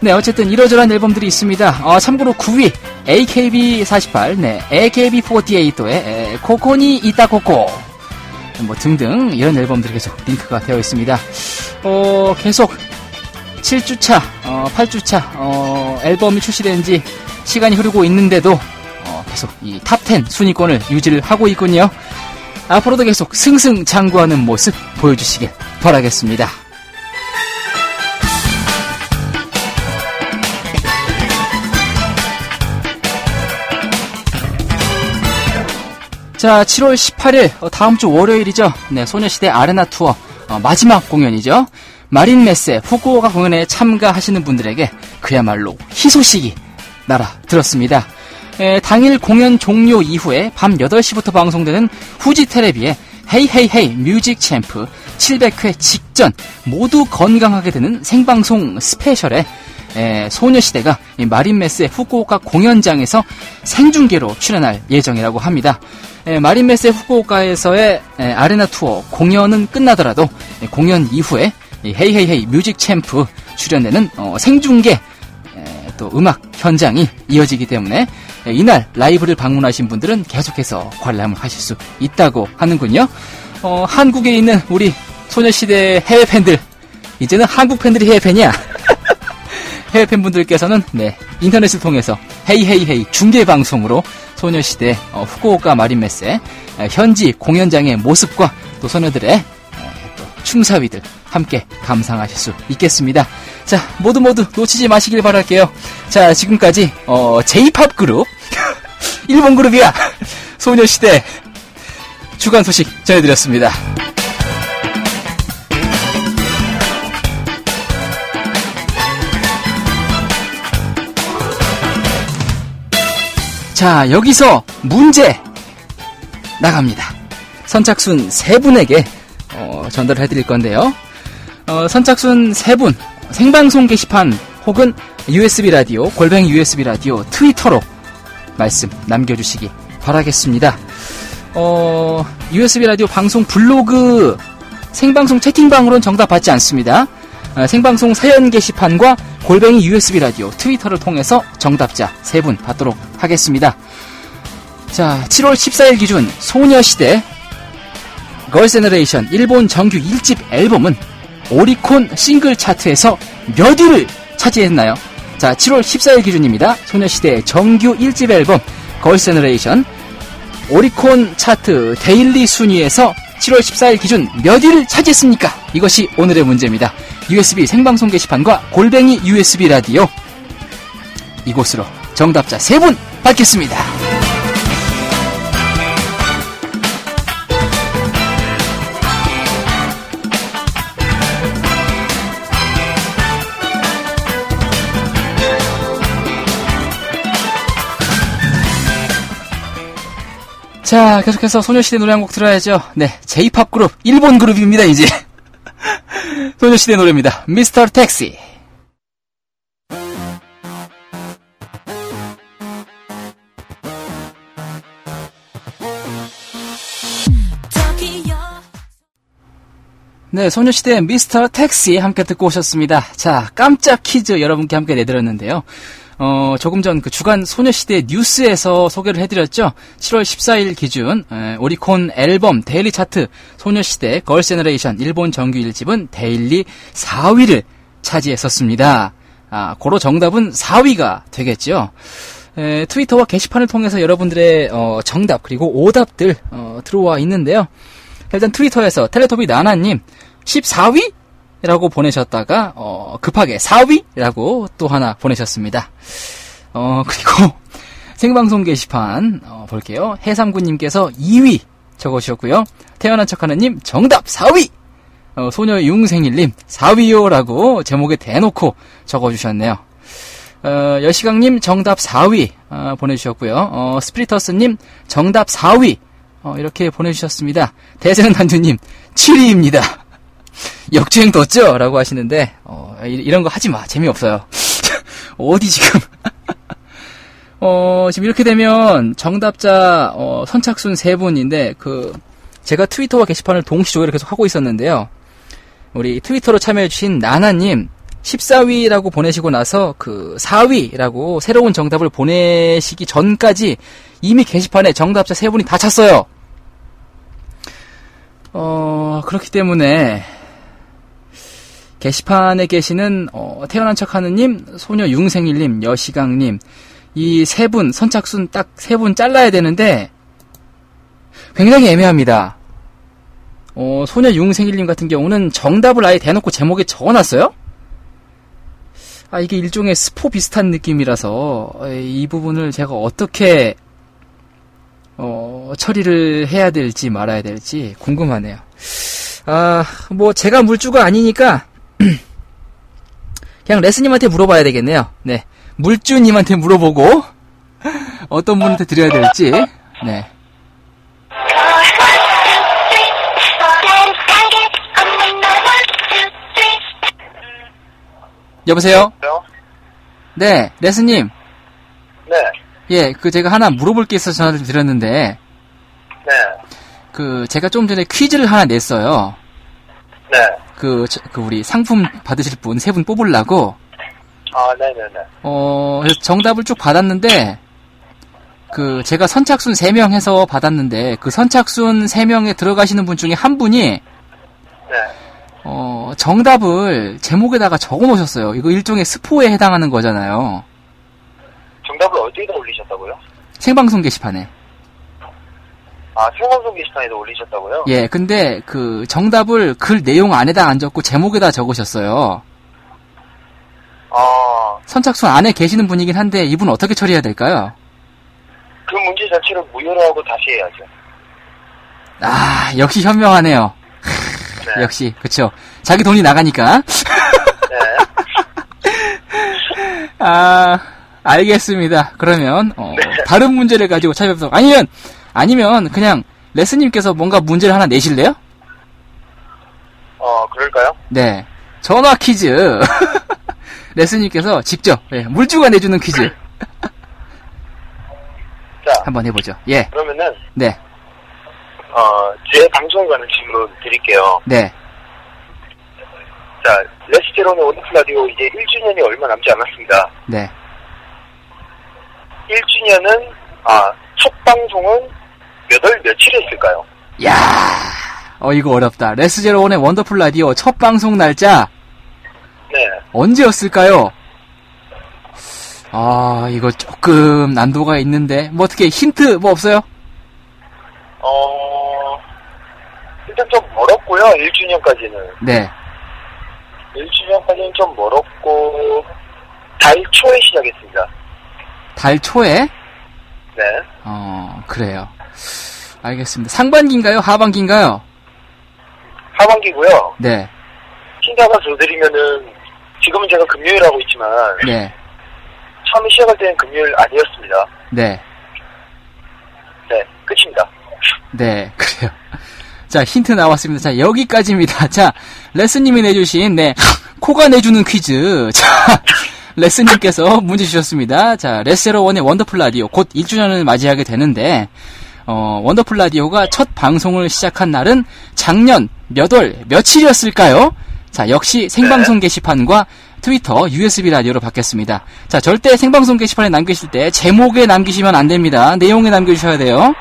네, 어쨌든 이러저러한 앨범들이 있습니다. 어, 참고로 9위 AKB48, 네, AKB48의 ここにいたこと 뭐 등등 이런 앨범들이 계속 랭크가 되어 있습니다. 어, 계속 7주차, 어, 8주차 어, 앨범이 출시된 지 시간이 흐르고 있는데도 어, 계속 이 top 10 순위권을 유지를 하고 있군요. 앞으로도 계속 승승장구하는 모습 보여주시길 바라겠습니다. 자, 7월 18일 어, 다음 주 월요일이죠. 네, 소녀시대 arena 투어 어, 마지막 공연이죠. 마린 메세 후쿠오카 공연에 참가하시는 분들에게 그야말로 희소식이 날아들었습니다. 에, 당일 공연 종료 이후에 밤 8시부터 방송되는 후지 테레비의 Hey Hey Hey Music Champ 700회 직전 모두 건강하게 되는 생방송 special에 에, 소녀시대가 이 마린 메세 후쿠오카 공연장에서 생중계로 출연할 예정이라고 합니다. 에, 마린 메세 후쿠오카에서의 에, arena 투어 공연은 끝나더라도 에, 공연 이후에 이 Hey Hey Hey Music Champ 출연되는 어, 생중계 에, 또 음악 현장이 이어지기 때문에 에, 이날 라이브를 방문하신 분들은 계속해서 관람을 하실 수 있다고 하는군요. 어, 한국에 있는 우리 소녀시대 해외 팬들 이제는 한국 팬들이 해외 팬이야. 해외 팬분들께서는 네 인터넷을 통해서 헤이헤이헤이 중계 방송으로 소녀시대 어, 후쿠오카 마린메세 에, 현지 공연장의 모습과 또 소녀들의 에, 또 춤사위들 함께 감상하실 수 있겠습니다. 자 모두 모두 놓치지 마시길 바랄게요. 자 지금까지 어, J-팝 그룹 일본 그룹이야 소녀시대 주간 소식 전해드렸습니다. 자, 여기서 문제 나갑니다. 선착순 세 분에게 어, 전달해 드릴 건데요. 어, 선착순 세분 생방송 게시판 혹은 USB 라디오, 골뱅이 USB 라디오, 트위터로 말씀 남겨주시기 바라겠습니다. 어, USB 라디오 방송 블로그 생방송 채팅방으로는 정답 받지 않습니다. 어, 생방송 사연 게시판과 골뱅이 USB 라디오 트위터를 통해서 정답자 세분 받도록 하겠습니다. 자, 7월 14일 기준 소녀시대 Girls' Generation 일본 정규 1집 앨범은 오리콘 싱글 차트에서 몇 위를 차지했나요? 자, 7월 14일 기준입니다. 소녀시대 정규 1집 앨범 Girls' Generation 오리콘 차트 daily 순위에서 7월 14일 기준 몇 위를 차지했습니까? 이것이 오늘의 문제입니다. USB 생방송 게시판과 골뱅이 USB 라디오 이곳으로 정답자 3분 받겠습니다. 자, 계속해서 소녀시대 노래 한 곡 들어야죠. 네, J-팝 그룹, 일본 그룹입니다, 이제. 소녀시대 노래입니다. Mr. Taxi. 네, 소녀시대 Mr. Taxi 함께 듣고 오셨습니다. 자, 깜짝 퀴즈 여러분께 함께 내드렸는데요. 어, 조금 전 그 주간 소녀시대 뉴스에서 소개를 해드렸죠. 7월 14일 기준 에, 오리콘 앨범 daily 차트 소녀시대 Girls' Generation 일본 정규 1집은 daily 4위를 차지했었습니다. 아, 고로 정답은 4위가 되겠죠. 에, 트위터와 게시판을 통해서 여러분들의 어, 정답 그리고 오답들 어, 들어와 있는데요. 일단 트위터에서 텔레토비 나나님 14위? 라고 보내셨다가 어, 급하게 4위라고 또 하나 보내셨습니다. 어, 그리고 생방송 게시판 어, 볼게요. 해삼구님께서 2위 적어주셨고요. 태어난 척하는님 정답 4위. 어, 소녀 융생일님 4위요라고 제목에 대놓고 적어주셨네요. 어, 여시강님 정답 4위 어, 보내주셨고요. 어, 스프리터스님 정답 4위 어, 이렇게 보내주셨습니다. 대세는 단주님 7위입니다. 역주행 뒀죠? 라고 하시는데, 어, 이, 런 거 하지 마. 재미없어요. 어디 지금. 어, 지금 이렇게 되면 정답자, 어, 선착순 세 분인데, 그, 제가 트위터와 게시판을 동시 조회를 계속 하고 있었는데요. 우리 트위터로 참여해주신 나나님, 14위라고 보내시고 나서 그 4위라고 새로운 정답을 보내시기 전까지 이미 게시판에 정답자 세 분이 다 찼어요. 어, 그렇기 때문에 게시판에 계시는 어, 태어난 척하는님, 소녀 융생일님, 여시강님 이 세 분 선착순 딱 세 분 잘라야 되는데 굉장히 애매합니다. 어, 소녀 융생일님 같은 경우는 정답을 아예 대놓고 제목에 적어놨어요. 아 이게 일종의 스포 비슷한 느낌이라서 이 부분을 제가 어떻게 어, 처리를 해야 될지 말아야 될지 궁금하네요. 아, 뭐 제가 물주가 아니니까 그냥 레스님한테 물어봐야 되겠네요. 네. 물주님한테 물어보고 어떤 분한테 드려야 될지. 네. 여보세요? 네, 레스님. 네, 예, 그 제가 하나 물어볼 게 있어서 전화를 드렸는데, 네, 그 제가 좀 전에 퀴즈를 하나 냈어요. 네. 그, 저- 그 우리 상품 받으실 분 세 분 뽑으려고, 아, 네네네. 어, 그래서 정답을 쭉 받았는데, 그 제가 선착순 3명 해서 받았는데, 그 선착순 3명에 들어가시는 분 중에 한 분이, 네. 어, 정답을 제목에다가 적어 놓으셨어요. 이거 일종의 스포에 해당하는 거잖아요. 정답을 어디에다 올리셨다고요? 생방송 게시판에. 아, 생방송 게시판에다 올리셨다고요? 예, 근데 그 정답을 글 내용 안에다 안 적고 제목에다 적으셨어요. 아, 선착순 안에 계시는 분이긴 한데 이분 어떻게 처리해야 될까요? 그 문제 자체를 무효로 하고 다시 해야죠. 아, 역시 현명하네요. 네. 역시, 그쵸. 자기 돈이 나가니까. 네. 아, 알겠습니다. 그러면, 어, 다른 문제를 가지고 찾아뵙도록. 아니면, 아니면, 그냥, 레스님께서 뭔가 문제를 하나 내실래요? 어, 그럴까요? 네. 전화 퀴즈. 레스님께서 직접, 예, 물주가 내주는 퀴즈. 자, 한번 해보죠. 예, 그러면은, 네, 어, 제 방송 관한 질문 드릴게요. 네. 자, 레스제론의 원더풀 라디오 이제 1주년이 얼마 남지 않았습니다. 네. 1주년은, 아, 첫 방송은 몇 월 며칠에 했을까요? 야 어, 이거 어렵다. 레스제로원의 원더풀 라디오 첫 방송 날짜, 네. 언제였을까요? 아, 이거 조금 난도가 있는데. 뭐 어떻게 힌트 뭐 없어요? 어, 일단 좀 멀었고요, 1주년까지는. 네. 1주년까지는 좀 멀었고, 달 초에 시작했습니다. 달 초에? 네. 어, 그래요. 알겠습니다. 상반기인가요? 하반기인가요? 하반기고요. 네. 더 드리면은, 지금은 제가 금요일 하고 있지만, 네. 처음에 시작할 때는 금요일 아니었습니다. 네. 네, 끝입니다. 네. 그래요. 자, 힌트 나왔습니다. 자, 여기까지입니다. 자, 레스님이 내주신, 네, 코가 내주는 퀴즈. 자, 레스님께서 문제 주셨습니다. 자, 레스제로원의 원더풀 라디오 곧 1주년을 맞이하게 되는데, 어, 원더풀 라디오가 첫 방송을 시작한 날은 작년 몇 월 며칠이었을까요? 자, 역시 생방송 게시판과 트위터, USB 라디오로 바뀌었습니다. 자, 절대 생방송 게시판에 남기실 때 제목에 남기시면 안 됩니다. 내용에 남겨주셔야 돼요.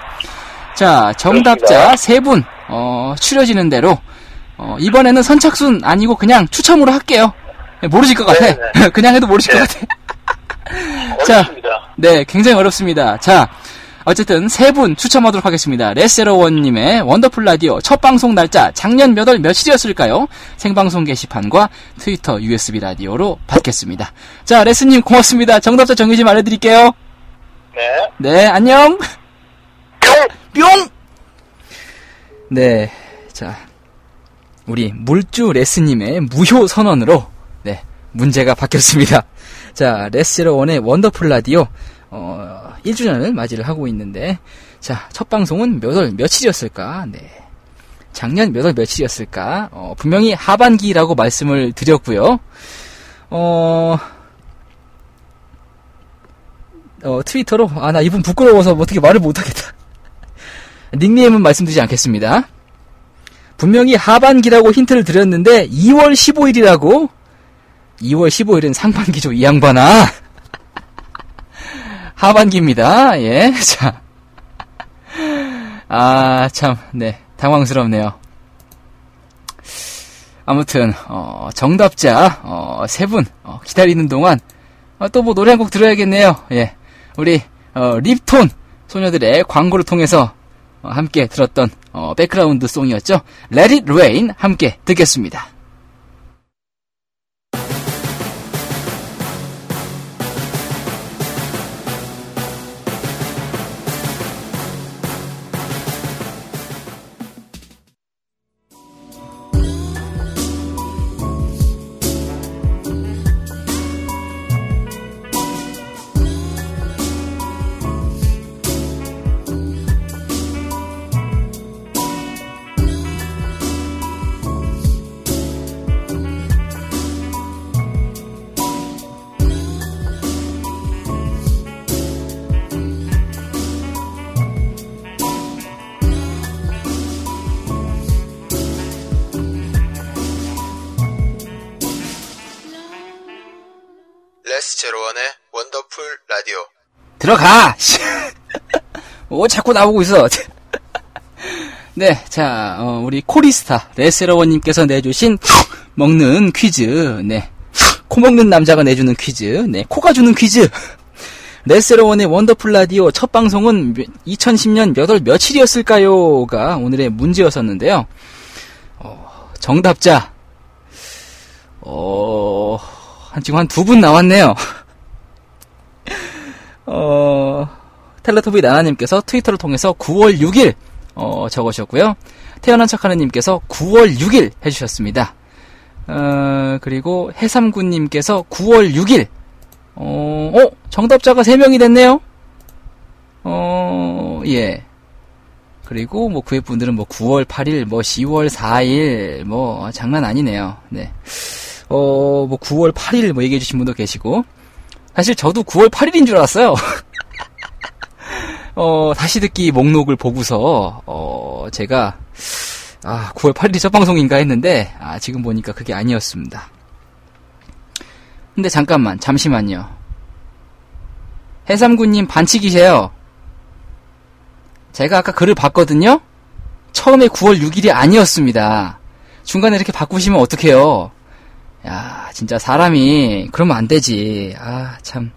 자, 정답자. 세 분, 어, 추려지는 대로, 어, 이번에는 선착순 아니고 그냥 추첨으로 할게요. 네, 모르실 것 같아. 네, 그냥 해도 모르실 네. 것 같아. 자. 네, 굉장히 어렵습니다. 자, 어쨌든 세 분 추첨하도록 하겠습니다. 레세로원님의 원더풀 라디오 첫 방송 날짜 작년 몇 월 며칠이었을까요? 생방송 게시판과 트위터 USB 라디오로 받겠습니다. 자, 레스님 고맙습니다. 정답자 정의 좀 알려드릴게요. 네. 네, 안녕. 뿅! 뿅! 네, 자, 우리 물주 레스님의 무효 선언으로, 네, 문제가 바뀌었습니다. 자, 레스제로원의 원더풀 라디오, 어, 1주년을 맞이를 하고 있는데, 자, 첫 방송은 몇 월 며칠이었을까? 네. 작년 몇 월 며칠이었을까? 어, 분명히 하반기라고 말씀을 드렸고요. 어, 어, 트위터로, 아, 나 이분 부끄러워서 어떻게 말을 못하겠다. 닉네임은 말씀드리지 않겠습니다. 분명히 하반기라고 힌트를 드렸는데 2월 15일이라고? 2월 15일은 상반기죠, 이 양반아. 하반기입니다. 예, 자. 아, 참, 네, 당황스럽네요. 아무튼, 어, 정답자, 어, 세 분, 어, 기다리는 동안, 어, 또뭐 노래 한 곡 들어야겠네요. 예. 우리, 어, 립톤 소녀들의 광고를 통해서 어, 함께 들었던 어, background song이었죠. Let It Rain 함께 듣겠습니다. 들어가! 씨. 뭐 자꾸 나오고 있어. 네, 자, 어, 우리 코리스타 레스러원님께서 내주신 먹는 퀴즈. 네. 코 먹는 남자가 내주는 퀴즈. 네, 코가 주는 퀴즈. 레스러원의 원더풀 라디오 첫 방송은 2010년 몇 월 며칠이었을까요?가 오늘의 문제였었는데요. 어, 정답자, 어, 한, 지금 한 두 분 나왔네요. 어, 텔레토비 나나님께서 트위터를 통해서 9월 6일, 어, 적으셨고요. 태어난 척하는님께서 9월 6일 해주셨습니다. 어, 그리고 해삼군님께서 9월 6일, 어, 어, 정답자가 3명이 됐네요? 어, 예. 그리고 뭐 구획 분들은 뭐 9월 8일, 뭐 10월 4일, 뭐 장난 아니네요. 네. 어, 뭐 9월 8일 뭐 얘기해 주신 분도 계시고. 사실 저도 9월 8일인 줄 알았어요. 어, 다시 듣기 목록을 보고서, 어, 제가, 아, 9월 8일이 첫 방송인가 했는데, 아, 지금 보니까 그게 아니었습니다. 근데 잠깐만, 잠시만요. 해삼군님 반칙이세요. 제가 아까 글을 봤거든요? 처음에 9월 6일이 아니었습니다. 중간에 이렇게 바꾸시면 어떡해요? 야, 진짜 사람이 그러면 안 되지. 아, 참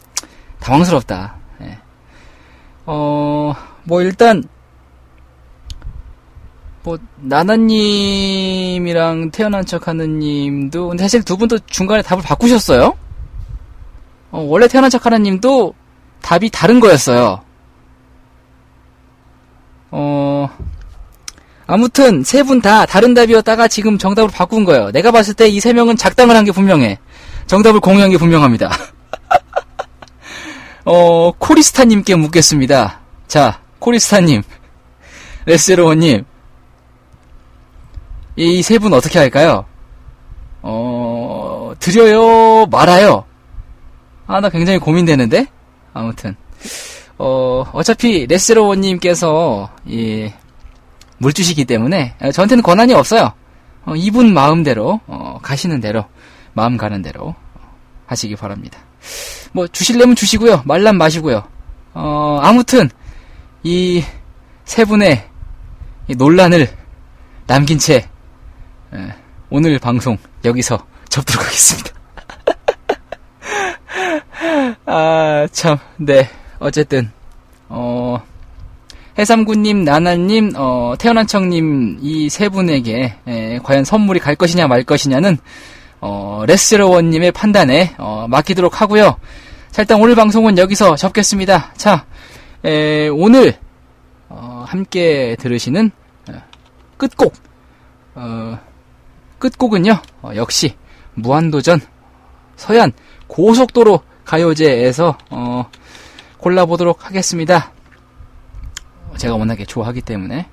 당황스럽다. 예. 어, 뭐 일단 뭐 나나님이랑 태어난 척하는 님도 근데 사실 두 분도 중간에 답을 바꾸셨어요. 어, 원래 태어난 척하는 님도 답이 다른 거였어요. 어, 아무튼 세 분 다 다른 답이었다가 지금 정답을 바꾼 거예요. 내가 봤을 때 이 세 명은 작당을 한 게 분명해. 정답을 공유한 게 분명합니다. 어, 코리스타님께 묻겠습니다. 자, 코리스타님, 레스로원님, 이 세 분 어떻게 할까요? 어, 드려요, 말아요? 아, 나 굉장히 고민되는데? 아무튼. 어, 어차피 레스로원님께서, 이, 물주시기 때문에, 어, 저한테는 권한이 없어요. 어, 이분 마음대로, 어, 가시는 대로, 마음 가는 대로, 하시기 바랍니다. 뭐, 주실려면 주시고요. 말란 마시고요. 어, 아무튼, 이, 세 분의, 이 논란을 남긴 채, 에, 오늘 방송, 여기서 접도록 하겠습니다. 아, 참, 네. 어쨌든, 어, 해삼군님, 나나님, 어, 태어난 척님 이 세 분에게 에, 과연 선물이 갈 것이냐 말 것이냐는 어, 레스러원님의 판단에 어, 맡기도록 하고요. 자, 일단 오늘 방송은 여기서 접겠습니다. 자, 에, 오늘 어, 함께 들으시는 어, 끝곡 어, 끝곡은요. 어, 역시 무한도전 서현 고속도로 가요제에서 어, 골라보도록 하겠습니다. 제가 워낙에 좋아하기 때문에.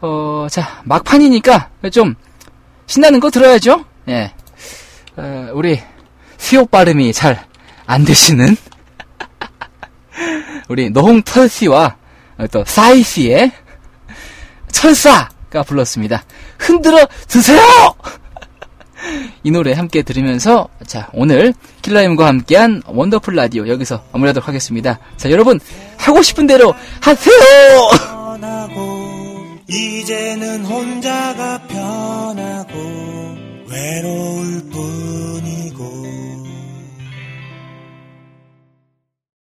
어, 자, 막판이니까 좀 신나는 거 들어야죠? 예. 어, 우리 수요 발음이 잘 안 되시는 우리 노홍 털씨와 또 사이 씨의 철사가 불렀습니다. 흔들어 드세요! 이 노래 함께 들으면서 자 오늘 킬라임과 함께한 원더풀 라디오 여기서 마무리하도록 하겠습니다. 자 여러분 하고 싶은 대로 하세요. 이제는 혼자가 편하고 외로울 뿐